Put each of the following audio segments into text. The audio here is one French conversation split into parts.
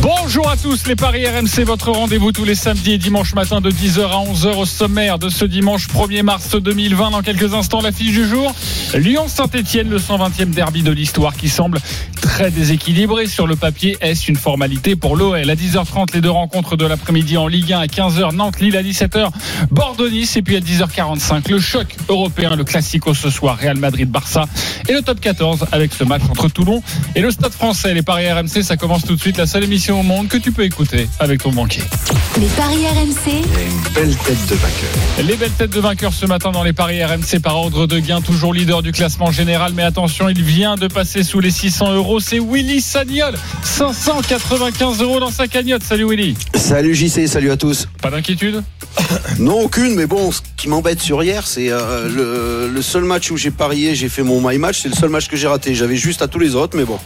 Bonjour à tous, les Paris RMC, votre rendez-vous tous les samedis et dimanches matin de 10h à 11h au sommaire de ce dimanche 1er mars 2020. Dans quelques instants, l'affiche du jour. Lyon-Saint-Etienne, le 120e derby de l'histoire qui semble très déséquilibré sur le papier. Est-ce une formalité pour l'OL À 10h30, les deux rencontres de l'après-midi en Ligue 1 à 15h, Nantes-Lille à 17h, Bordeaux-Nice et puis à 10h45, le choc européen, le classico ce soir, Real Madrid-Barça et le top 14 avec ce match entre Toulon et le Stade français. Les Paris RMC, ça commence tout de suite, la seule émission au monde que tu peux écouter avec ton banquier. Les paris RMC, Les belles têtes de vainqueurs ce matin dans les paris RMC par ordre de gain, toujours leader du classement général. Mais attention, il vient de passer sous les 600 euros. C'est Willy Sagnol, 595 euros dans sa cagnotte. Salut Willy. Salut JC, salut à tous. Pas d'inquiétude? Non, aucune, mais bon, ce qui m'embête sur hier, c'est euh, le, le seul match où j'ai parié, j'ai fait mon my match, c'est le seul match que j'ai raté. J'avais juste à tous les autres, mais bon,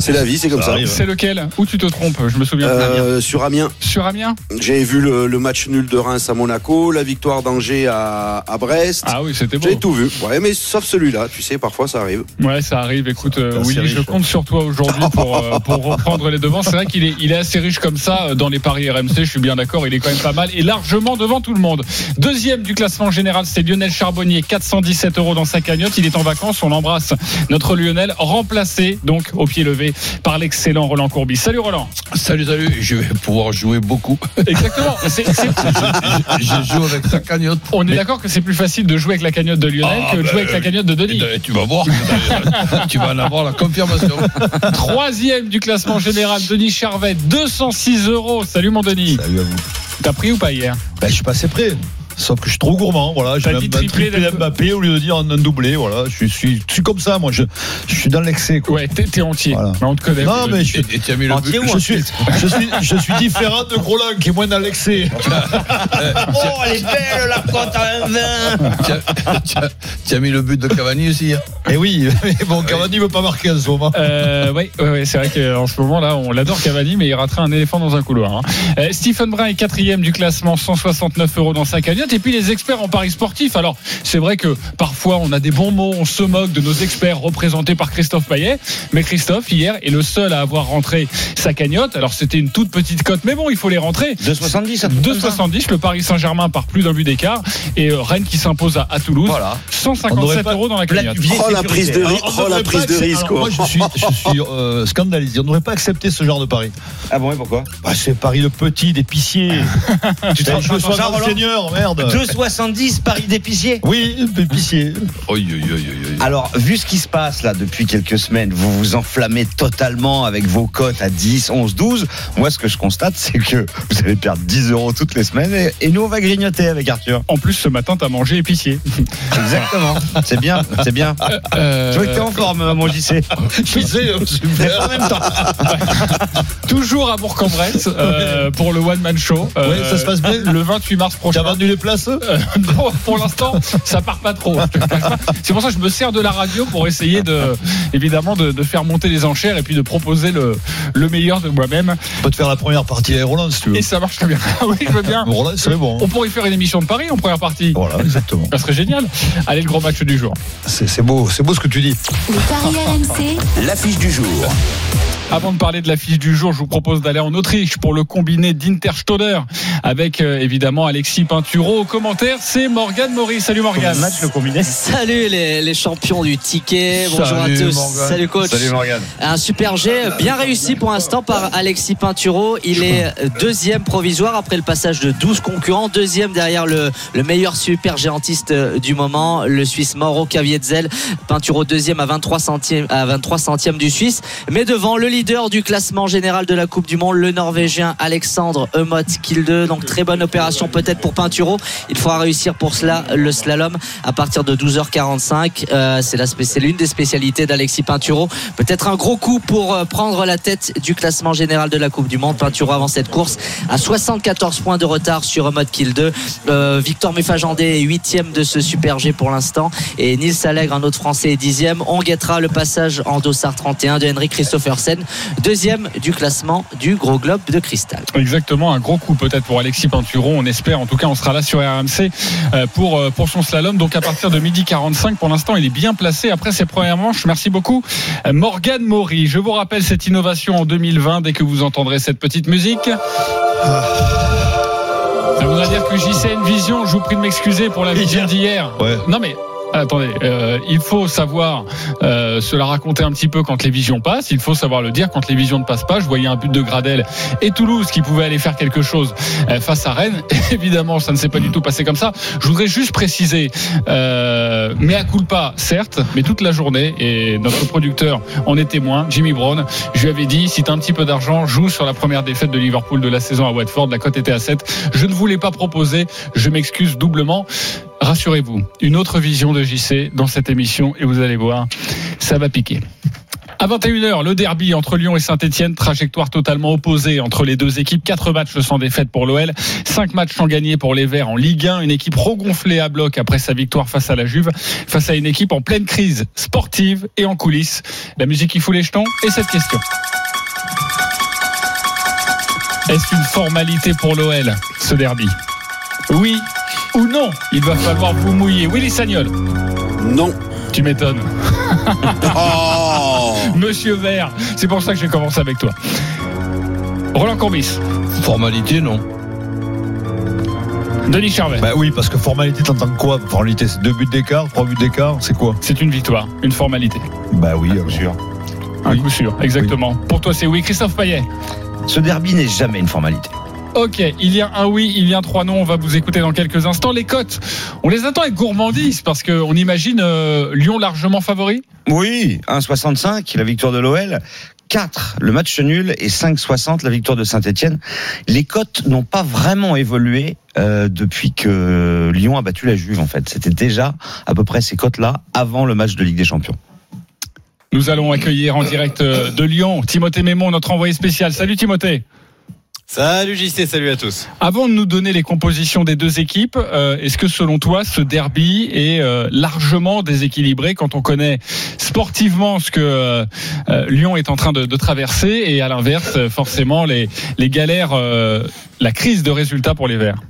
c'est la vie, c'est comme ça. C'est lequel Où tu te trompes Je me souviens. Euh, sur Amiens, Sur Amiens j'avais vu le, le match nul de Reims à Monaco, la victoire d'Angers à, à Brest. Ah oui, c'était beau. J'ai tout vu. Ouais, mais sauf celui-là, tu sais, parfois ça arrive. Ouais, ça arrive. Écoute, euh, Willy, je compte sur toi aujourd'hui pour, euh, pour reprendre les devants. C'est vrai qu'il est, il est assez riche comme ça euh, dans les paris RMC. Je suis bien d'accord. Il est quand même pas mal et largement devant tout le monde. Deuxième du classement général, c'est Lionel Charbonnier, 417 euros dans sa cagnotte. Il est en vacances. On embrasse notre Lionel, remplacé donc au pied levé par l'excellent Roland Courbis. Salut Roland. Salut, salut, je vais pouvoir jouer beaucoup. Exactement. C'est- c'est- Je joue avec ta cagnotte. on est d'accord que c'est plus facile de jouer avec la cagnotte de Lionel Ah, que de ben, jouer avec la cagnotte de Denis. Eh, Tu vas voir, tu vas en avoir la confirmation. Troisième du classement général, Denis Charvet, 206 euros. Salut mon Denis. Salut à vous. T'as pris ou pas hier? Ben, je suis passé près. Sauf que je suis trop gourmand, voilà. T'as J'ai dit un triplé d'Mbappé au lieu de dire un, un doublé, voilà. Je suis, je suis, comme ça, moi. Je, je suis dans l'excès, quoi. Ouais, t'es t'es entier. Voilà. Mais on te connaît. Non, mais je, Et et tu as mis le but. je suis, je suis, je suis différent de Groland qui est moins dans l'excès. Oh, elle est belle la côte à un vin Tu as- mis le but de Cavani aussi. hein. Et oui, mais bon, Cavani veut pas marquer en ce moment. Euh, ouais, ouais, ouais, c'est vrai qu'en ce moment là, on l'adore Cavani, mais il raterait un éléphant dans un couloir. hein. Euh, Stephen Brun est quatrième du classement, 169 euros dans sa cagnotte. Et puis les experts en paris sportif. Alors c'est vrai que parfois on a des bons mots, on se moque de nos experts représentés par Christophe Payet, mais Christophe hier est le seul à avoir rentré sa cagnotte. Alors c'était une toute petite cote, mais bon, il faut les rentrer. 2,70 un truc comme ça. 2,70, le Paris Saint-Germain par plus d'un but d'écart et euh, Rennes qui s'impose à, à Toulouse. Voilà. On n'aurait 157 pas- euros dans la cagnotte. Oh la prise de, Alors, oh, la prise de risque. alors, moi, je suis, je suis euh, scandalisé. On ne devrait pas accepter ce genre de pari. Ah bon, et pourquoi? Bah, c'est pari de petit, d'épicier. tu te un Roland seigneur, merde. 2,70 Paris d'épicier Oui, épicier. Oi, oi, oi, oi, oi. alors, vu ce qui se passe là depuis quelques semaines, vous vous enflammez totalement avec vos cotes à 10, 11, 12. Moi, ce que je constate, c'est que vous allez perdre 10 euros toutes les semaines et, et nous, on va grignoter avec Arthur. En plus, ce matin, t'as mangé épicier. Exactement. C'est bien, c'est bien. Euh, Je vois que t'es en forme, mon JC. Je sais, super. en même temps. toujours à Bourg-en-Bresse euh, pour le One Man Show. Euh, Ouais, ça se passe bien Le 28 mars prochain. as vendu les places Euh, non, pour l'instant, ça part pas trop. pas. C'est pour ça que je me sers de la radio pour essayer de, évidemment, de, de faire monter les enchères et puis de proposer le, le meilleur de moi-même. On peut te faire la première partie à Roland si tu veux. Et ça marche très bien. Oui, je veux bien. Roland serait bon. On pourrait faire une émission de Paris en première partie. Voilà, exactement. Ça serait génial. Allez, le gros match du jour. C'est c'est beau, c'est beau ce que tu dis. Les paris RMC, L'affiche du jour. Avant de parler de l'affiche du jour, je vous propose d'aller en Autriche pour le combiné d'Interstoder avec euh, évidemment Alexis Pinturo. Au commentaire, c'est Morgane Maurice. Salut Morgane. Salut les, les champions du ticket, bonjour Salut, à tous. Morgane. Salut coach. Salut, Morgane. Un super jet, bien réussi pour l'instant par Alexis Pinturo. Il est deuxième provisoire après le passage de 12 concurrents. Deuxième derrière le, le meilleur super géantiste euh, du moment, le Suisse Mauro Kavietzel. Pinturo deuxième à 23 centièmes, à 23 centièmes du Suisse. Mais devant le leader du classement général de la Coupe du Monde, le Norvégien Alexandre Emot Kilde. Donc très bonne opération peut-être pour Pinturo. Il faudra réussir pour cela le slalom à partir de 12h45. Euh, c'est l'une des spécialités d'Alexis Pinturo. Peut-être un gros coup pour euh, prendre la tête du classement général de la Coupe du Monde. Pinturo avant cette course à 74 points de retard sur Emot Kilde. Euh, Victor Mufajandé est huitième de ce Super G pour l'instant et Nils Allègre, un autre Français, est dixième. On guettera le passage en dossard 31 de Henrik Christophersen deuxième du classement du gros globe de cristal. Exactement, un gros coup peut-être pour Alexis Pinturo. On espère, en tout cas, on sera là sur RMC euh, pour, euh, pour son slalom. Donc à partir de midi 45, pour l'instant, il est bien placé après ses premières manches. Merci beaucoup, Euh, Morgane Maury. Je vous rappelle cette innovation en 2020 dès que vous entendrez cette petite musique. Ça voudra dire que JC a une vision. Je vous prie de m'excuser pour la vision d'hier. Ouais. Non mais. Attendez, euh, il faut savoir euh, se la raconter un petit peu quand les visions passent. Il faut savoir le dire quand les visions ne passent pas. Je voyais un but de Gradel et Toulouse qui pouvait aller faire quelque chose euh, face à Rennes. Évidemment, ça ne s'est pas du tout passé comme ça. Je voudrais juste préciser, euh, mais à culpa, certes, mais toute la journée, et notre producteur en est témoin, Jimmy Brown, je lui avais dit, si tu as un petit peu d'argent, joue sur la première défaite de Liverpool de la saison à Watford. La cote était à 7. Je ne voulais pas proposer. Je m'excuse doublement. Rassurez-vous, une autre vision de JC dans cette émission et vous allez voir, ça va piquer. À 21h, le derby entre Lyon et Saint-Etienne, trajectoire totalement opposée entre les deux équipes. Quatre matchs sans défaite pour l'OL, cinq matchs sans gagner pour les Verts en Ligue 1. Une équipe regonflée à bloc après sa victoire face à la Juve, face à une équipe en pleine crise sportive et en coulisses. La musique qui fout les jetons et cette question. Est-ce une formalité pour l'OL, ce derby? Oui ou non Il va falloir vous mouiller. Willy Sagnol Non. Tu m'étonnes. Oh Monsieur Vert, c'est pour ça que j'ai commencé avec toi. Roland Courbis, Formalité, non. Denis Charvet. Bah oui, parce que formalité, t'entends quoi? Formalité, c'est deux buts d'écart, trois buts d'écart, c'est quoi? C'est une victoire, une formalité. Bah oui, Bien sûr. Un Oui. coup sûr, exactement. Pour toi, c'est oui. Christophe Payet. Ce derby n'est jamais une formalité. Ok, il y a un oui, il y a trois non. On va vous écouter dans quelques instants. Les cotes, on les attend avec gourmandise parce qu'on imagine euh, Lyon largement favori. Oui, 1,65 la victoire de l'OL. 4 le match nul et 5,60 la victoire de Saint-Etienne. Les cotes n'ont pas vraiment évolué euh, depuis que Lyon a battu la Juve en fait. C'était déjà à peu près ces cotes-là avant le match de Ligue des Champions. Nous allons accueillir en direct euh, de Lyon Timothée Mémon, notre envoyé spécial. Salut Timothée. Salut JC, salut à tous. Avant de nous donner les compositions des deux équipes, euh, est-ce que selon toi ce derby est euh, largement déséquilibré quand on connaît sportivement ce que euh, Lyon est en train de, traverser et à l'inverse forcément les, les galères, la crise de résultats pour les Verts?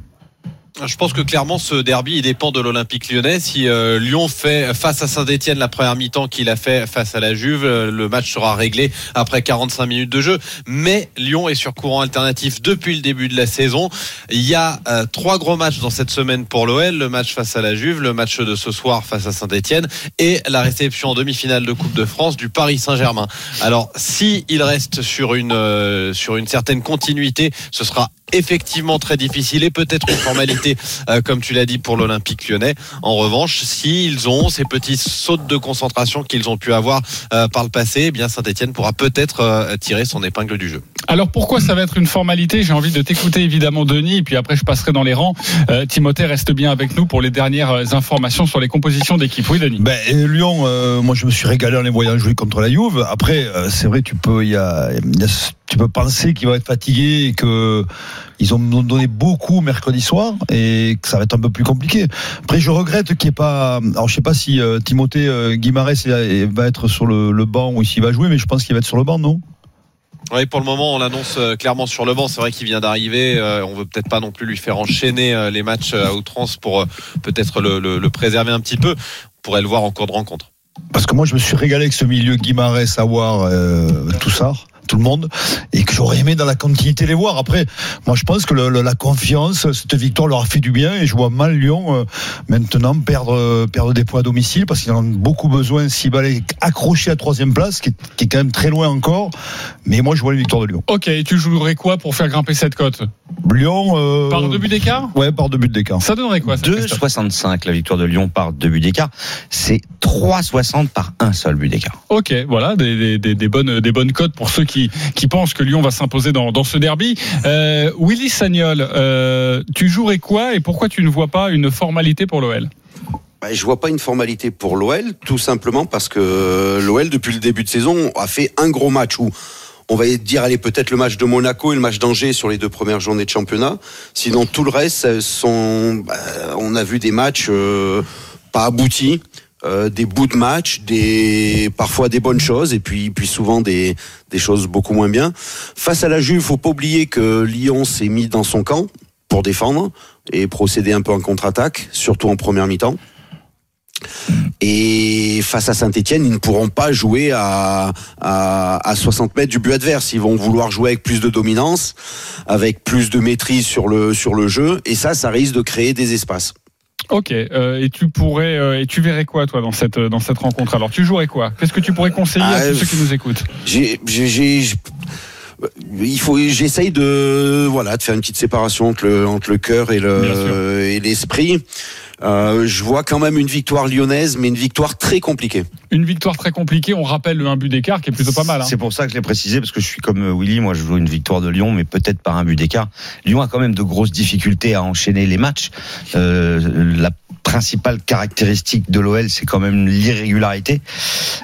Je pense que clairement ce derby il dépend de l'Olympique lyonnais. Si euh, Lyon fait face à Saint-Etienne la première mi-temps qu'il a fait face à la Juve, euh, le match sera réglé après 45 minutes de jeu. Mais Lyon est sur courant alternatif depuis le début de la saison. Il y a euh, trois gros matchs dans cette semaine pour l'OL. Le match face à la Juve, le match de ce soir face à Saint-Etienne et la réception en demi-finale de Coupe de France du Paris Saint-Germain. Alors si il reste sur une, euh, sur une certaine continuité, ce sera effectivement très difficile et peut-être une formalité, euh, comme tu l'as dit, pour l'Olympique lyonnais. En revanche, s'ils ont ces petits sautes de concentration qu'ils ont pu avoir euh, par le passé, eh bien Saint-Etienne pourra peut-être euh, tirer son épingle du jeu. Alors pourquoi ça va être une formalité? J'ai envie de t'écouter évidemment Denis, et puis après je passerai dans les rangs. Euh, Timothée reste bien avec nous pour les dernières euh, informations sur les compositions d'équipe. Oui Denis. Ben, et Lyon, euh, moi je me suis régalé en les voyant jouer contre la Juve. Après, euh, c'est vrai, tu peux, y a, tu peux penser qu'ils vont être fatigués et que ils ont donné beaucoup mercredi soir et que ça va être un peu plus compliqué. Après, je regrette qu'il n'y ait pas. Alors, je sais pas si euh, Timothée euh, est- va être sur le, le banc ou s'il va jouer, mais je pense qu'il va être sur le banc, non? Oui, pour le moment, on l'annonce euh, clairement sur le banc. C'est vrai qu'il vient d'arriver. Euh, on veut peut-être pas non plus lui faire enchaîner euh, les matchs à outrance pour peut-être le, préserver un petit peu. On pourrait le voir en cours de rencontre. Parce que moi, je me suis régalé avec ce milieu Guimarães, Awar, euh, tout ça, tout le monde, et que j'aurais aimé dans la continuité les voir. Après, moi, je pense que le- le- la confiance, cette victoire leur a fait du bien, et je vois mal Lyon euh, maintenant perdre, euh, perdre des points à domicile, parce qu'ils en ont beaucoup besoin s'ils veulent aller accrocher à troisième place, qui est, qui est quand même très loin encore. Mais moi, je vois une victoire de Lyon. Ok, et tu jouerais quoi pour faire grimper cette cote? Lyon. euh, Par deux buts d'écart? Ouais, par deux buts d'écart. Ça donnerait quoi ça, Christophe? 2,65 la victoire de Lyon par deux buts d'écart. C'est 3,60 par un seul but d'écart. Ok, voilà, des, des- des- des bonnes, des bonnes cotes pour ceux qui, qui pensent que Lyon va s'imposer dans, ce derby. Euh, Willy Sagnol, euh, tu jouerais quoi et pourquoi tu ne vois pas une formalité pour l'OL Bah, je vois pas une formalité pour l'OL, tout simplement parce que l'OL, depuis le début de saison, a fait un gros match où on va dire, allez, peut-être le match de Monaco et le match d'Angers sur les deux premières journées de championnat. Sinon, tout le reste, sont, bah, on a vu des matchs euh, pas aboutis. Euh, des bouts de match, des parfois des bonnes choses et puis puis souvent des des choses beaucoup moins bien. Face à la Juve, faut pas oublier que Lyon s'est mis dans son camp pour défendre et procéder un peu en contre-attaque, surtout en première mi-temps. Et face à Saint-Etienne, ils ne pourront pas jouer à, à, à 60 mètres du but adverse. Ils vont vouloir jouer avec plus de dominance, avec plus de maîtrise sur le, sur le jeu. Et ça, ça risque de créer des espaces. Ok, euh, et tu pourrais euh, et tu verrais quoi toi dans cette dans cette rencontre Alors? Tu jouerais quoi? Qu'est-ce que tu pourrais conseiller à Ah, tous ceux qui nous écoutent? J'ai, il faut, j'essaye de, voilà, de faire une petite séparation entre le, entre le cœur et le, et l'esprit. Euh, je vois quand même une victoire lyonnaise, mais une victoire très compliquée. Une victoire très compliquée. On rappelle le 1 but d'écart qui est plutôt pas mal. Hein. C'est pour ça que je l'ai précisé, parce que je suis comme euh, Willy, moi je veux une victoire de Lyon, mais peut-être par un but d'écart. Lyon a quand même de grosses difficultés à enchaîner les matchs. Euh, la principale caractéristique de l'OL, c'est quand même l'irrégularité.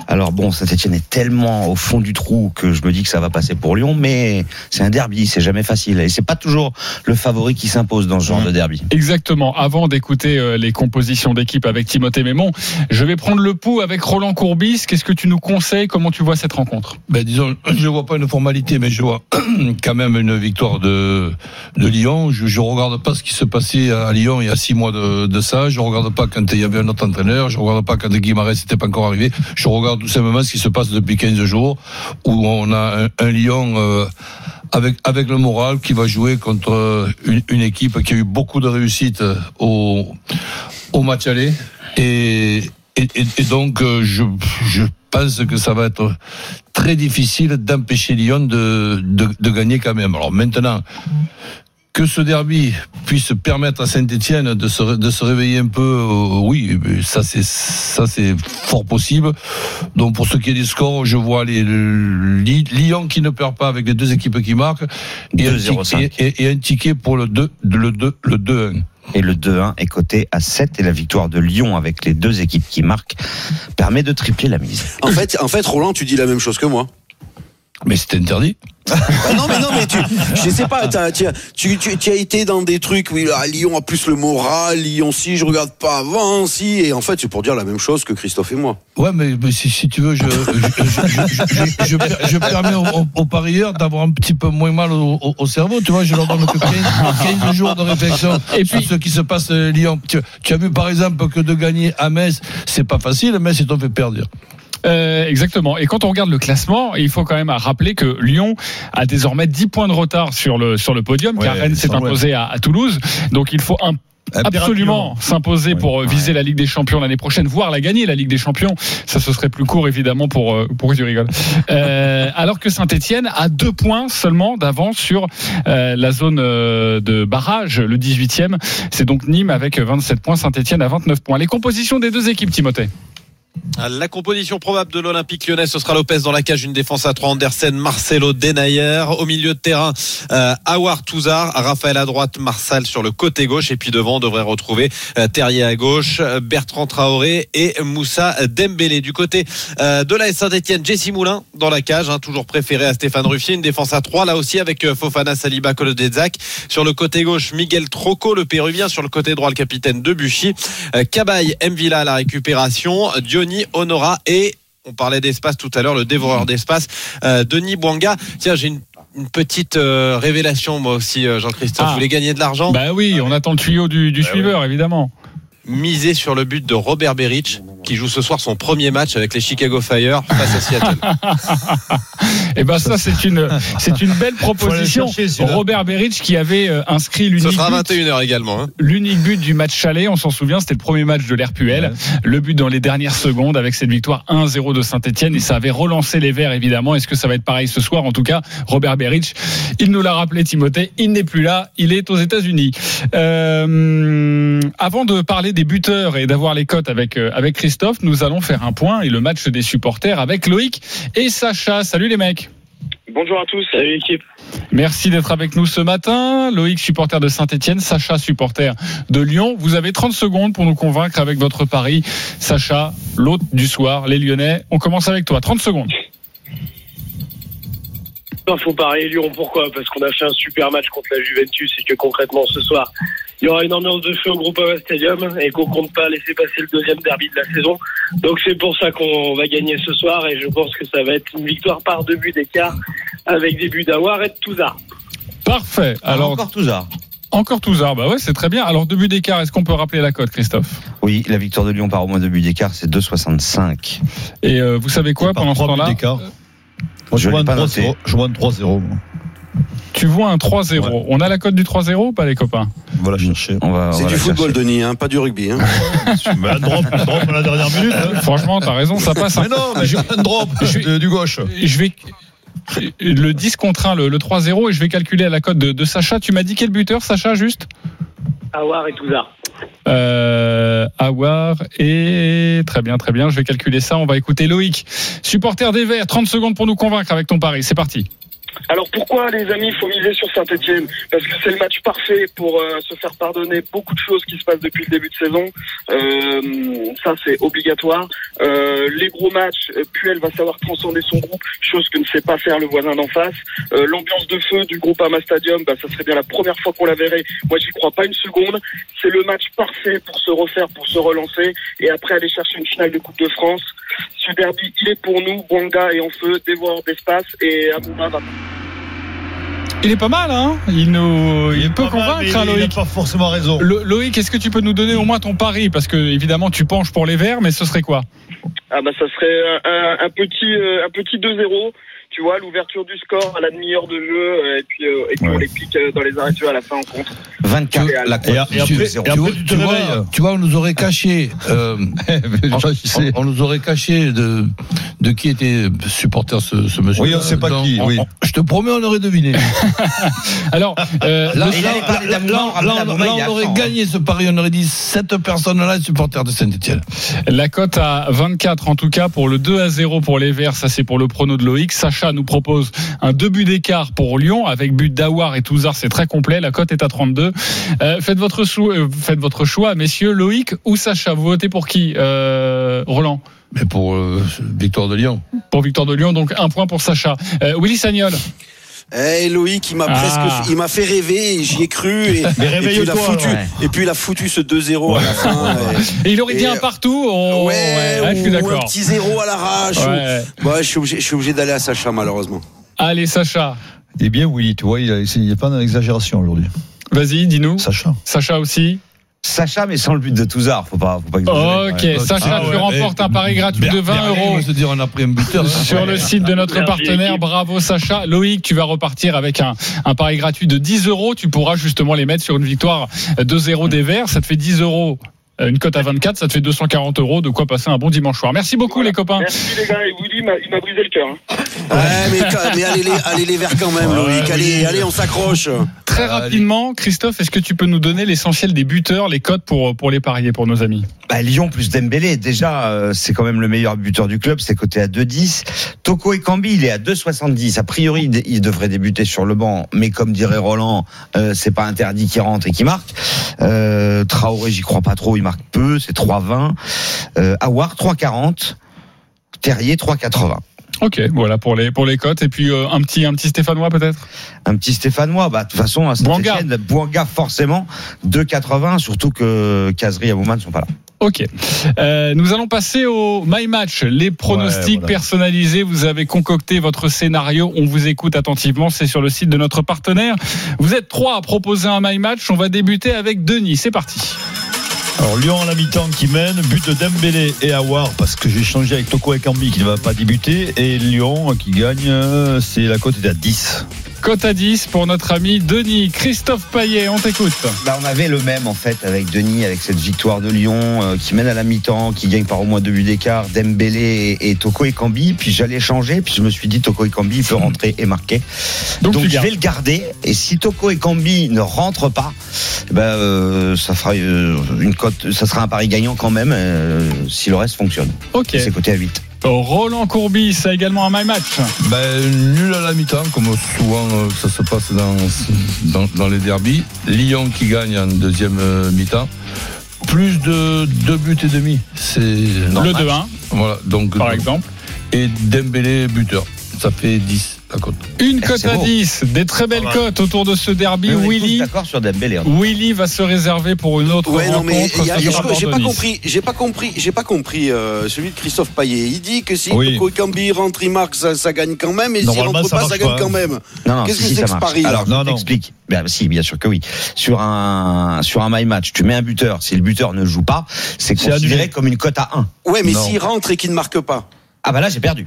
Alors bon, Saint-Etienne est tellement au fond du trou que je me dis que ça va passer pour Lyon, mais c'est un derby, c'est jamais facile. Et c'est pas toujours le favori qui s'impose dans ce genre de derby. Exactement. Avant d'écouter euh, les compositions d'équipe avec Timothée Mémon, je vais prendre le pouls avec Roland Courbis. Qu'est-ce que tu nous conseilles? Comment tu vois cette rencontre? Ben, disons, je vois pas une formalité, mais je vois quand même une victoire de, de Lyon. Je, je regarde pas ce qui se passait à Lyon il y a six mois de, de ça. Je regarde pas quand il y avait un autre entraîneur. Je regarde pas quand Guimarães n'était pas encore arrivé. Je regarde tout simplement ce qui se passe depuis 15 jours, où on a un, un Lyon euh, avec, avec le moral qui va jouer contre euh, une, équipe qui a eu beaucoup de réussite au, au match aller. Et, et, donc, euh, je, je pense que ça va être très difficile d'empêcher Lyon de, de, de gagner quand même. Alors maintenant, que ce derby puisse permettre à Saint-Etienne de se, de se réveiller un peu, euh, oui, mais ça c'est ça c'est fort possible. Donc pour ce qui est du score, je vois les, Lyon qui ne perd pas avec les deux équipes qui marquent et, un, 2-0-5. ticket, et, et un ticket pour le 2 le 2 le 2-1. Et le 2-1 est coté à 7 et la victoire de Lyon avec les deux équipes qui marquent permet de tripler la mise. En fait, en fait, Roland, tu dis la même chose que moi. Mais c'est interdit. Bah non, mais non, mais tu, je sais pas, tu, as- tu, tu, tu as été dans des trucs, oui, là, Lyon a plus le moral, Lyon si, je regarde pas avant, si, et en fait, c'est pour dire la même chose que Christophe et moi. Ouais, mais, mais si, si tu veux, je, je, je, je, je, je per- je permets aux, parieurs d'avoir un petit peu moins mal au, au- au cerveau. Tu vois, je leur donne que 15, 15 jours de réflexion Et sur puis- ce qui se passe à Lyon. Tu, tu as vu, par exemple, que de gagner à Metz, c'est pas facile. Metz, ils t'ont fait perdre. Euh, exactement. Et quand on regarde le classement, il faut quand même rappeler que Lyon a désormais 10 points de retard sur le sur le podium, car Ouais, Rennes s'est imposé à, à Toulouse. Donc il faut un- absolument s'imposer pour euh, viser la Ligue des Champions l'année prochaine, voire la gagner la Ligue des Champions. Ça, ce serait plus court évidemment pour euh, pour que tu rigoles. Euh, alors que Saint-Etienne a deux points seulement d'avance sur euh, la zone euh, de barrage, le 18e. C'est donc Nîmes avec 27 points, Saint-Etienne à 29 points. Les compositions des deux équipes, Timothée? La composition probable de l'Olympique lyonnais, ce sera Lopez dans la cage, une défense à 3, Andersen, Marcelo, Denayer. Au milieu de terrain, euh, Awar Touzard, Raphaël à droite, Marsal sur le côté gauche. Et puis devant, on devrait retrouver euh, Terrier à gauche, Bertrand Traoré et Moussa Dembélé. Du côté euh, de la Saint-Etienne, Jesse Moulin dans la cage, hein, toujours préféré à Stéphane Ruffier. Une défense à 3, là aussi avec euh, Fofana, Saliba, Kolodezak. Sur le côté gauche, Miguel Troco, le Péruvien. Sur le côté droit, le capitaine Debuchy. Cabaye, Mvila à la récupération. Diony, Honora et on parlait d'espace tout à l'heure, le dévoreur d'espace, euh, Denis Bouanga. Tiens, j'ai une, une petite euh, révélation moi aussi, euh, Jean-Christophe. Ah. Vous voulez gagner de l'argent? Bah oui, on attend le tuyau du, du suiveur, évidemment. Misez sur le but de Robert Beric, qui joue ce soir son premier match avec les Chicago Fire face à Seattle. Et ben ça, c'est une, c'est une belle proposition. chercher. Robert Beric qui avait euh, inscrit Ce l'unique sera à but, 21h également. hein. l'unique but du match chalet. On s'en souvient, c'était le premier match de l'RPL. Le but dans les dernières secondes avec cette victoire 1-0 de Saint-Etienne. Et ça avait relancé les Verts, évidemment. Est-ce que ça va être pareil ce soir? En tout cas, Robert Beric, il nous l'a rappelé, Timothée, il n'est plus là. Il est aux États-Unis. Euh, avant de parler des buteurs et d'avoir les cotes avec, euh, avec Christophe, nous allons faire un point et le match des supporters avec Loïc et Sacha. Salut les mecs. Bonjour à tous, salut l'équipe. Merci d'être avec nous ce matin. Loïc, supporter de Saint-Etienne, Sacha, supporter de Lyon. Vous avez 30 secondes pour nous convaincre avec votre pari. Sacha, l'hôte du soir, les Lyonnais. On commence avec toi. 30 secondes. Il faut parier Lyon, pourquoi? Parce qu'on a fait un super match contre la Juventus et que concrètement ce soir, il y aura une ambiance de feu au Groupama Stadium et qu'on compte pas laisser passer le deuxième derby de la saison. Donc c'est pour ça qu'on va gagner ce soir et je pense que ça va être une victoire par deux buts d'écart avec des buts d'Awar et de Touzard. Parfait. Alors, encore Touzard. encore Touzard. Bah ouais, c'est très bien. Alors, deux buts d'écart, est-ce qu'on peut rappeler la cote, Christophe? Oui, la victoire de Lyon par au moins deux buts d'écart, c'est 2,65. Et euh, vous savez quoi Par pendant ce trois buts temps-là? d'écart. euh, je Je vois pas 3-0. Je vois un 3-0. moi. Tu vois un 3-0. On a la cote du 3-0 ou pas, les copains? On va la chercher. On va, on C'est va du football, chercher. Denis, hein, pas du rugby. Hein. Un drop, un drop à la dernière minute. hein. Franchement, t'as raison, ça passe. hein. Mais non, mais j'ai un drop Je- de- du gauche. Je vais. Le 10 contre 1, le, le 3-0, et je vais calculer à la cote de, de Sacha. Tu m'as dit quel buteur, Sacha, juste? Awar et Touzard. euh, Awar et très bien, très bien. Je vais calculer ça. On va écouter Loïc, supporter des Verts. 30 secondes pour nous convaincre avec ton pari. C'est parti. Alors pourquoi les amis il faut miser sur Saint-Etienne Parce que c'est le match parfait pour euh, se faire pardonner beaucoup de choses qui se passent depuis le début de saison. Euh, ça c'est obligatoire. Euh, les gros matchs, euh, Puel va savoir transcender son groupe, chose que ne sait pas faire le voisin d'en face. L'ambiance de feu du groupe Ama Stadium, bah, ça serait bien la première fois qu'on la verrait. Moi j'y crois pas une seconde. C'est le match parfait pour se refaire, pour se relancer et après aller chercher une finale de Coupe de France. Ce derby, il est pour nous. Bonga est en feu, dévoreur d'espace et Amouma va Il est pas mal, hein Il nous, il, peut Pas mal, convaincre, hein, Il n'a Loïc. pas forcément raison. Lo- Loïc, est-ce que tu peux nous donner au moins ton pari? Parce que évidemment, tu penches pour les Verts, mais ce serait quoi? Ah bah ça serait un, un petit euh, un petit 2-0. Tu vois l'ouverture du score à la demi-heure de jeu euh, et puis euh, et puis on les pique euh, dans les arrêts de jeu à la fin en contre. 24, Et la Et, et après, après, tu, vois, tu te tu vois, réveilles. tu vois, on nous aurait caché, euh, on, nous aurait caché de, de qui était supporter ce, ce monsieur. Oui, on sait pas qui, oui. je te promets, on aurait deviné. Alors, euh, Là, là, là, on aurait hein. gagné ce pari. On aurait dit cette personne-là est supporter de Saint-Etienne. La cote à 24 en tout cas pour le 2 à 0 pour les Verts, ça c'est pour le prono de Loïc. Sacha nous propose un deux buts d'écart pour Lyon avec but d'Awar et Touzard, c'est très complet. La cote est à 32. Euh, faites votre choix, euh, faites votre choix, messieurs. Loïc ou Sacha, vous votez pour qui euh, Roland? Mais pour victoire de Lyon. pour Victor de Lyon, donc un point pour Sacha. Willy Sagnol, Eh Loïc, il m'a Ah. presque, il m'a fait rêver, et j'y ai cru, et, Mais et puis il a foutu, ouais. et puis il a foutu ce 2-0 à la fin. et- et il aurait dit un partout. oh, ouais, ouais, je suis ou un petit zéro à l'arrache. ou- je suis obligé, je suis obligé d'aller à Sacha malheureusement. Allez Sacha, est bien, Willy, tu vois, il n'est pas dans l'exagération aujourd'hui. vas-y, dis-nous. Sacha. Sacha aussi. Sacha, mais sans le but de Touzard. Faut pas, faut pas exagérer. Ok, Ouais. Sacha, Ah tu ouais, remportes mais- un pari gratuit de 20 Bernier euros. va se dire, on a pris un buteur. hein. sur le site de notre partenaire. Bravo Sacha. Loïc, tu vas repartir avec un, un pari gratuit de 10 euros. Tu pourras justement les mettre sur une victoire 2-0 des Verts. Ça te fait 10 euros. Euh, Une cote à 24, ça te fait 240 euros. De quoi passer un bon dimanche soir. Merci beaucoup Voilà. les copains. Merci les gars et Willy m'a- il m'a brisé le cœur. hein. Ouais, mais, mais allez, les, allez les verts quand même, Loïc. Allez, allez, on s'accroche. Très rapidement, Christophe, est-ce que tu peux nous donner l'essentiel des buteurs, les cotes pour, pour les parier pour nos amis? Bah, Lyon plus Dembélé, déjà, euh, c'est quand même le meilleur buteur du club, c'est coté à 2,10. Toko Ekambi, il est à 2,70. A priori, il- il devrait débuter sur le banc, mais comme dirait Roland, euh, c'est pas interdit qu'il rentre et qu'il marque. Euh, Traoré, j'y crois pas trop, il marque peu, c'est 3,20. Euh, Awar, 3,40. Terrier, 3,80. Ok, voilà pour les pour les cotes et puis euh, un petit un petit Stéphanois peut-être? Un petit Stéphanois, bah, de toute façon, à Bouanga. Saint-Etienne, Bouanga, forcément, 2,80, surtout que Kazri et Abouman ne sont pas là. Ok. Euh, nous allons passer au My Match, les pronostics Ouais, voilà. personnalisés. Vous avez concocté votre scénario. On vous écoute attentivement. C'est sur le site de notre partenaire. Vous êtes trois à proposer un My Match. On va débuter avec Denis. C'est parti. Alors Lyon à la mi-temps qui mène, but de Dembélé et Awar parce que j'ai changé avec Toko Ekambi qui ne va pas débuter et Lyon qui gagne, euh, c'est la cote est à 10. Cote à 10 pour notre ami Denis. Christophe Paillet, on t'écoute. Bah, on avait le même en fait avec Denis, avec cette victoire de Lyon euh, qui mène à la mi-temps, qui gagne par au moins deux buts d'écart, Dembélé et, et Toko Ekambi. Puis j'allais changer, puis je me suis dit Toko Ekambi il peut rentrer et marquer. Donc, je vais le garder. Et si Toko Ekambi ne rentre pas, eh ben euh, ça fera euh, une cote, ça sera un pari gagnant quand même si le reste fonctionne. Ok. Et C'est coté à 8. Roland Courbis a également un My Match. Ben, nul à la mi-temps, comme souvent euh, ça se passe dans, dans, dans les derbies. Lyon qui gagne en deuxième euh, mi-temps. Plus de deux buts et demi. C'est Le normal. 2-1, Voilà, donc par donc- exemple. Et Dembélé buteur. Ça fait 10. La cote. Une Eh, cote à beau. 10, des très belles mal. cotes autour de ce derby. Mais on Willy, d'accord sur Dembélé. hein. Willy va se réserver pour une autre Ouais, non, mais rencontre. il y a- ce j'ai pas- j'ai pas compris, j'ai pas compris, j'ai pas compris euh, celui de Christophe Payet. Il dit que si Oui. Cambi rentre, il marque, ça, ça gagne quand même, et s'il rentre ça pas, ça gagne pas, quand hein. même. Non, non, Qu'est-ce si, que si, c'est ça que ce pari, Alors, Non, t'explique. Ben, si, bien sûr que oui. Sur un, sur un my match, tu mets un buteur. Si le buteur ne joue pas, c'est considéré comme une cote à 1. Ouais, mais s'il rentre et qu'il ne marque pas, Ah bah là, j'ai perdu.